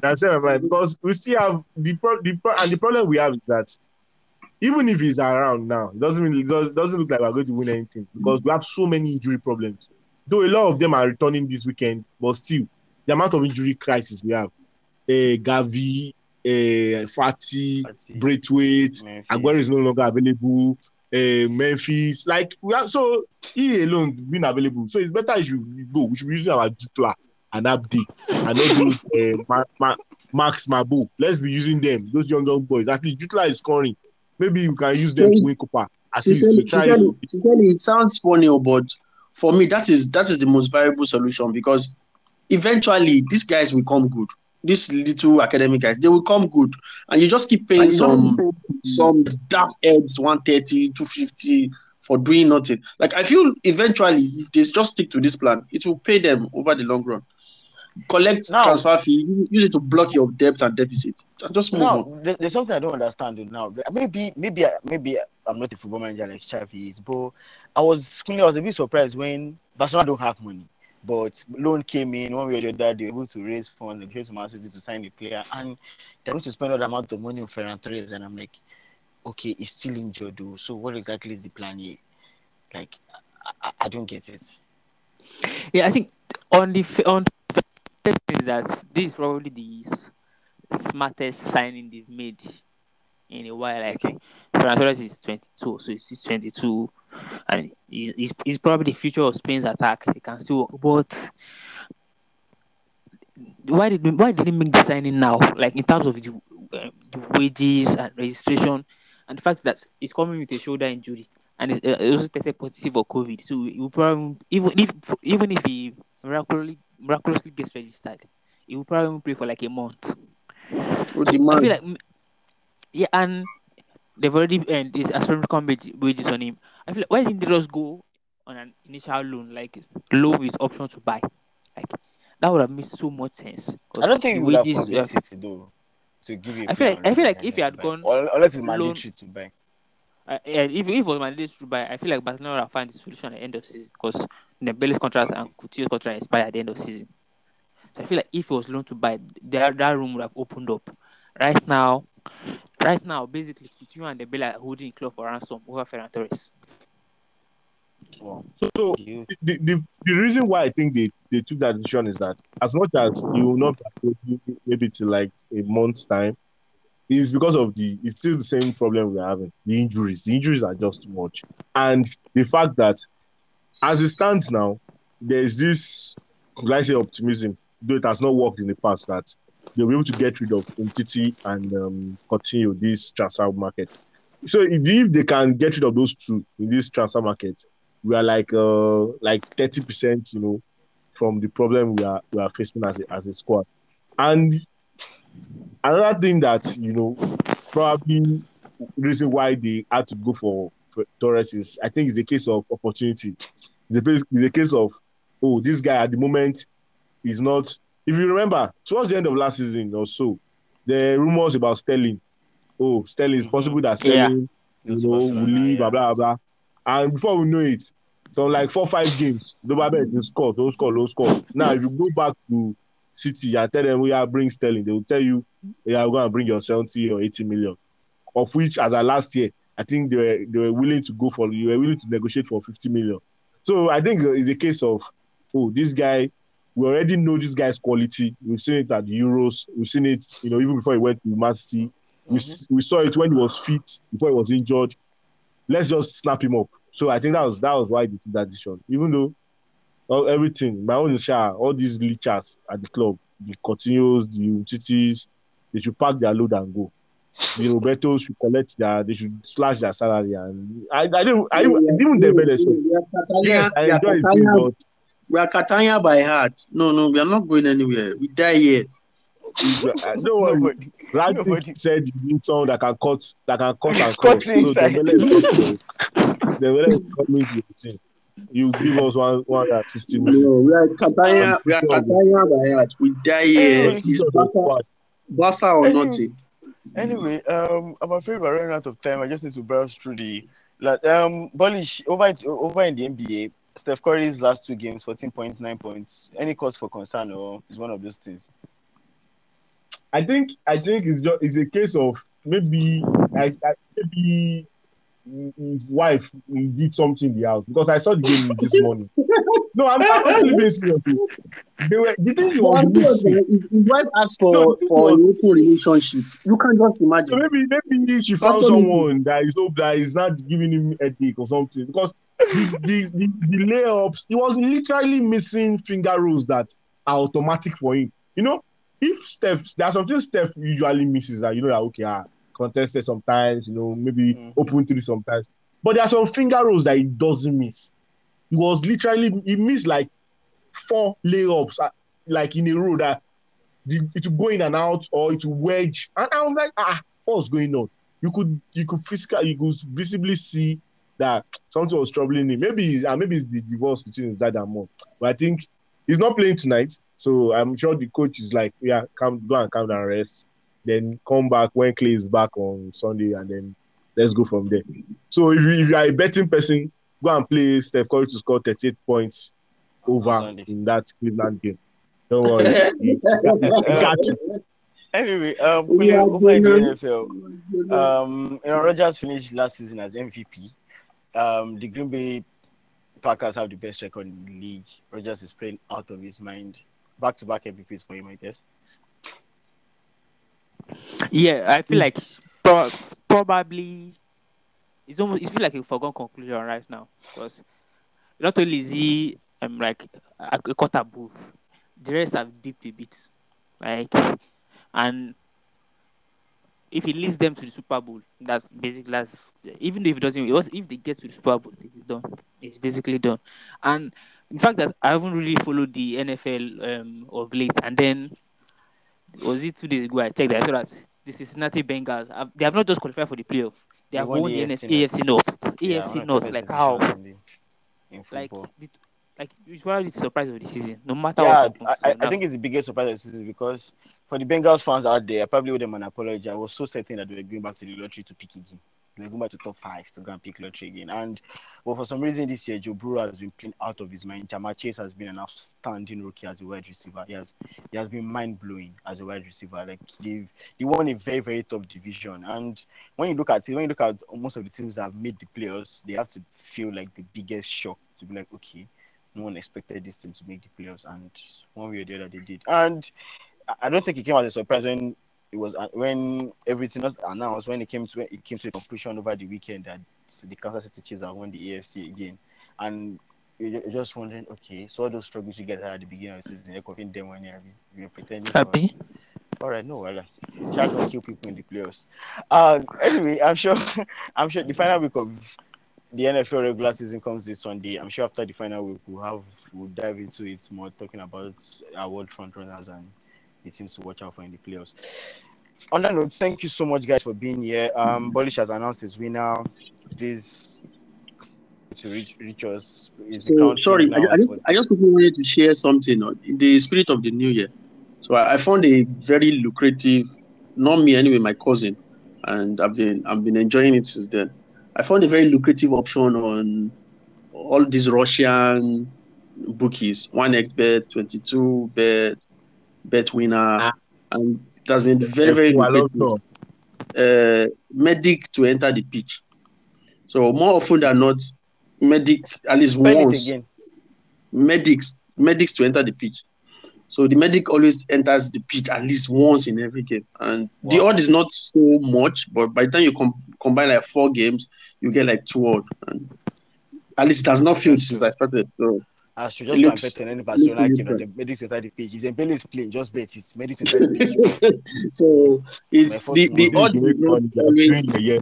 That's man. Because we still have the pro, the pro, and the problem we have is that even if he's around now, it doesn't mean it doesn't look like we're going to win anything because we have so many injury problems. Though a lot of them are returning this weekend, but still the amount of injury crisis we have. Uh, Gavi, uh, Fati, Braithwaite, Memphis. Aguero is no longer available. Uh, Memphis, like we are so he alone being available. So it's better if you go. We should be using our Jutglà and Abde and all those uh, Ma- Ma- Max Mabu. Let's be using them. Those young young boys. At least Jutglà is scoring. Maybe you can use them to win Copa. At least Sincerely, we try. sincerely, sincerely, it sounds funny, oh, but for me, that is that is the most viable solution because eventually these guys will come good. These little academic guys, they will come good, and you just keep paying And some don't- some daft heads 130, 250 for doing nothing. Like I feel eventually, if they just stick to this plan, it will pay them over the long run. Collect Now- transfer fee, use it to block your debt and deficit, and just move on. Now, there- there's something I don't understand now. Maybe, maybe, maybe I'm not a football manager like Xavi is, but I was, I was a bit surprised when Barcelona don't have money, but loan came in one way or the other. They were able to raise funds came to Man City to sign a player, and they're going to spend all the amount of money on Ferran Torres, and I'm like, okay, he's still injured though. So what exactly is the plan here? Like, I, I, don't get it. Yeah, I think on the on the thing is that this is probably the smartest signing they've made in a while. Like Ferran Torres is 22, so he's 22, and he's, he's, he's probably the future of Spain's attack. He can still work, but why did why did he make the signing now? Like in terms of the, uh, the wages and registration, and the fact that he's coming with a shoulder injury and it, uh, also tested positive for COVID. So he probably even if even if he miraculously miraculously gets registered, he will probably play for like a month. Oh, So the I feel like, yeah, and they've already earned this astronomical wage- wages on him. I feel like why didn't they just go on an initial loan, like loan with option to buy? Like that would have made so much sense. I don't think he would have wages. convinced were- City though to give you. I feel like- I feel like if he had gone or, unless it's mandatory to buy. Uh, yeah, if, if it was mandatory to buy, I feel like Barcelona would have found the solution at the end of season because Dembele's contract and Coutinho's contract expire at the end of season. So I feel like if it was loan to buy, that, that room would have opened up. Right now, right now, basically Coutinho and Dembele are holding club for ransom over Ferran Torres. Wow. So, so the, the the reason why I think they, they took that decision is that as much as you will not be able maybe to like a month's time, is because of the it's still the same problem we're having. The injuries. The injuries are just too much. And the fact that as it stands now, there's this could I say optimism, though it has not worked in the past, that they'll be able to get rid of Umtiti and um, continue this transfer market. So if they can get rid of those two in this transfer market, we are like uh like 30 percent you know from the problem we are we are facing as a as a squad and another thing that you know probably reason why they had to go for, for Torres is I think it's a case of opportunity it's a, it's a case of oh this guy at the moment is not if you remember towards the end of last season or so the rumors about Sterling oh Sterling it's possible that mm-hmm. Yeah. Sterling you know, will leave, yeah. blah, blah, blah. And before we know it, from like four, five games, Dobabet will score, don't score, don't score. Now, if you go back to City and tell them we are bring Sterling, they will tell you, yeah, we're going to bring your 70 or 80 million. Of which, as of last year, I think they were, they were willing to go for, you were willing to negotiate for 50 million. So I think it's a case of, oh, this guy, we already know this guy's quality. We've seen it at the Euros. We've seen it, you know, even before he went to Man City. We, mm-hmm. s- we saw it when he was fit, before he was injured. Let's just snap him up. So I think that was that was why they took that decision. Even though all, everything, my own share, all these leechers at the club, the continues, the utilities, they should pack their load and go. The Roberto should collect their, they should slash their salary. And I, I didn't, I, even the better say, We are Catania, yes, I enjoy it, but we are Catania by heart. No, no, we are not going anywhere. We die here. I don't worry. Nobody. Radcliffe said you need someone that can cut, that can cut and Cut cross. So inside. Dembele is coming. Dembele is coming to the team. You give us one, one hundred and sixty million. No, we are Catania, we are Catania by heart. We die here. Anyway, It's Barca, Barca or Anyway. nothing. Anyway, um, I'm afraid we're running out of time. I just need to browse through the like um Polish over over in the NBA. Steph Curry's last two games, 14.9 points. Any cause for concern or is one of those things? I think I think it's just it's a case of maybe I, I maybe his wife did something in the house because I saw the game this morning. No, I'm, I'm actually being serious. They were the things he So was I'm missing. his wife asks for, No, for was- an open relationship, you can just imagine. So imagine. maybe maybe she found someone that is hope that is not giving him headache or something because the the, the, the layups he was literally missing finger rolls that are automatic for him. You know, if Steph there are some things Steph usually misses that you know that okay ah contested sometimes you know maybe Mm. open three sometimes, but there are some finger rolls that he doesn't miss. He was literally he missed like four layups uh, like in a row that the, it will go in and out or it will wedge. And I was like, ah, what's going on? You could you could physically you could visibly see that something was troubling him. Maybe it's, uh, maybe it's the divorce between his dad and mom. But I think he's not playing tonight, so I'm sure the coach is like, yeah, come go and come down, and rest, then come back when Clay is back on Sunday, and then let's go from there. So if you, if you are a betting person, go and play Steph Curry to score 38 points over Sunday. in that Cleveland game. Don't worry. He- he got you. Anyway, um, We Kule, are over in the NFL, um, Aaron Rodgers finished last season as MVP. Um, the Green Bay Packers have the best record in the league. Rodgers is playing out of his mind. Back to back MVPs for him, I guess. Yeah, I feel like pro- probably it's almost it feels like a foregone conclusion right now because not only is he um like a, a quarter above, the rest have dipped a bit, like and if he leads them to the Super Bowl, that's basically that's even if it doesn't, it was, if they get to the Super Bowl, it is done. It's basically done. And in fact, that I haven't really followed the NFL um, of late, and then was it two days ago? I checked. That I saw that the Cincinnati Bengals have, they have not just qualified for the playoff. They have won the AFC AFC North. Yeah, AFC one of the North. Like how? in Like the, like it's probably the surprise of the season. No matter yeah, what happens. I, I- I think it's the biggest surprise of the season because for the Bengals fans out there, I probably owe them an apology. I was so certain that they were going back to the lottery to pick again. They were going back to top five to go and pick lottery again. And but for some reason this year, Joe Burrow has been playing out of his mind. Ja'Marr Chase has been an outstanding rookie as a wide receiver. He has he has been mind blowing as a wide receiver. Like they've they won a very very tough division. And when you look at it, when you look at most of the teams that have made the playoffs, they have to feel like the biggest shock to be like, okay, no one expected this team to make the playoffs, and one way or the other they did. And I- don't think it came as a surprise when it was uh, when everything was announced when it came to when it came to the conclusion over the weekend that the Kansas City Chiefs have won the AFC again, and you're just wondering, okay, so all those struggles you guys had at the beginning of the season, you're confident them when you're, you're pretending. for- Happy? all right, no, well, shall not kill people in the playoffs. Uh, anyway, I'm sure, I'm sure the final week of the NFL regular season comes this Sunday. I'm sure after the final week, we'll have we'll dive into it more, talking about our world front runners and the teams to watch out for in the playoffs. On that note, thank you so much, guys, for being here. Um, Bolish has announced his winner. This to reach, reach us is So, sorry, I, I, just, I just wanted to share something uh, in the spirit of the new year. So I, I found a very lucrative, not me anyway, my cousin, and I've been I've been enjoying it since then. I found a very lucrative option on all these Russian bookies, one XBet, twenty two bet, bet winner, Ah. and it has been very very lucrative uh, medic to enter the pitch. So more often than not, medic at least it once medics medics to enter the pitch. So the medic always enters the pitch at least once in every game, and the odd is not so much. But by the time you com- combine like four games, you get like two odd. And at least it has not failed since I started. So I should It just go and looks- bet on any Barcelona looks game that the different. medics enter the pitch. If Dembele is playing, just bet it. Medics enter the pitch. so it's the the one. odd is not always. doing yẹyẹ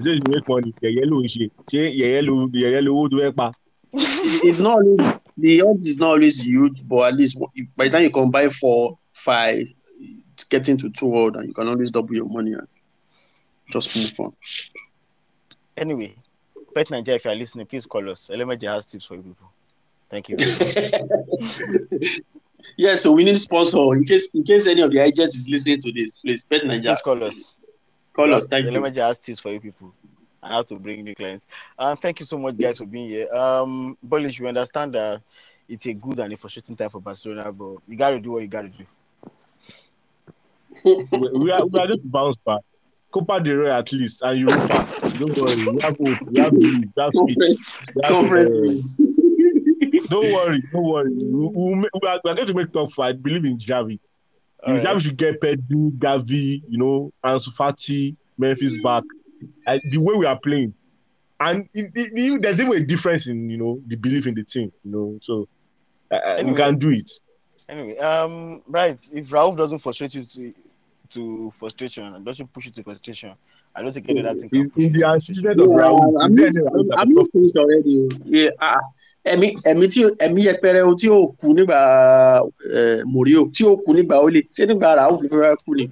ṣé you make money yẹyẹ ló ń ṣe ṣé yẹyẹ ló yẹyẹ lówó tó. It's not always the odds is not always huge, but at least by the time you combine four, five, it's getting to two odd, and you can always double your money and just move on. Anyway, Bet Nigeria, if you are listening, please call us. Elemeji has tips for you people. Thank you. yeah, so we need sponsor in case in case any of the agents is listening to this. Please, Bet Nigeria, Please call us. call us. Thank you. Elemeji has tips for you people and how to bring new clients. Um, thank you so much, guys, for being here. Um, Bolish, we understand that it's a good and a frustrating time for Barcelona, but you got to do what you got to do. we, we are we are just bounce back. Copa del Rey at least and Europa. Don't worry, we have hope, we have belief, we have faith, Conference, we have, conference. uh, Don't worry, don't worry. We, we, we, are, we are going to make top five. Believe in Xavi. All Xavi right. should get Pedri, Gavi, you know, Ansu Fati, Memphis back. Uh, the way we are playing, and it, it, it- there's even a difference in you know the belief in the team. You know, so uh, uh, we can do it. Anyway, um, right. If Ralf doesn't frustrate you to to frustration and doesn't push you to frustration, I don't think any other thing In, in the to antecedent of Yeah, Raul, I'm is there used, any Raul that I'm can used already. Yeah, ah, ẹ̀mí ẹ̀mí tí ẹ̀mí yẹpẹrẹ o tí ó kú nígbà eh, Mourinho tí ó kú nígbà Ole ṣé nígbà Ralf ló fẹ́ kú ni.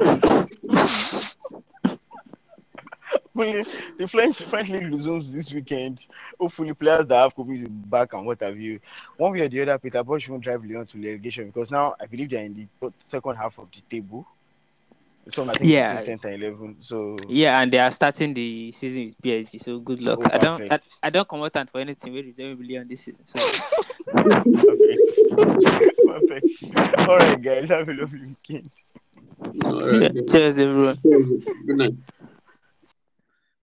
Hopefully, the French French league resumes this weekend. Hopefully, players that have COVID will be back and what have you. One way or the other, Peter Bosz won't drive Lyon to relegation because now I believe they're in the second half of the table. So I think Yeah. between 10th and 11. So Yeah, and they are starting the season with PSG. So good luck. Oh, I don't. I. I don't come out and for anything. We reserve really on this season. So perfect. perfect. All right, guys, have a lovely weekend. All right. cheers, everyone. Good night.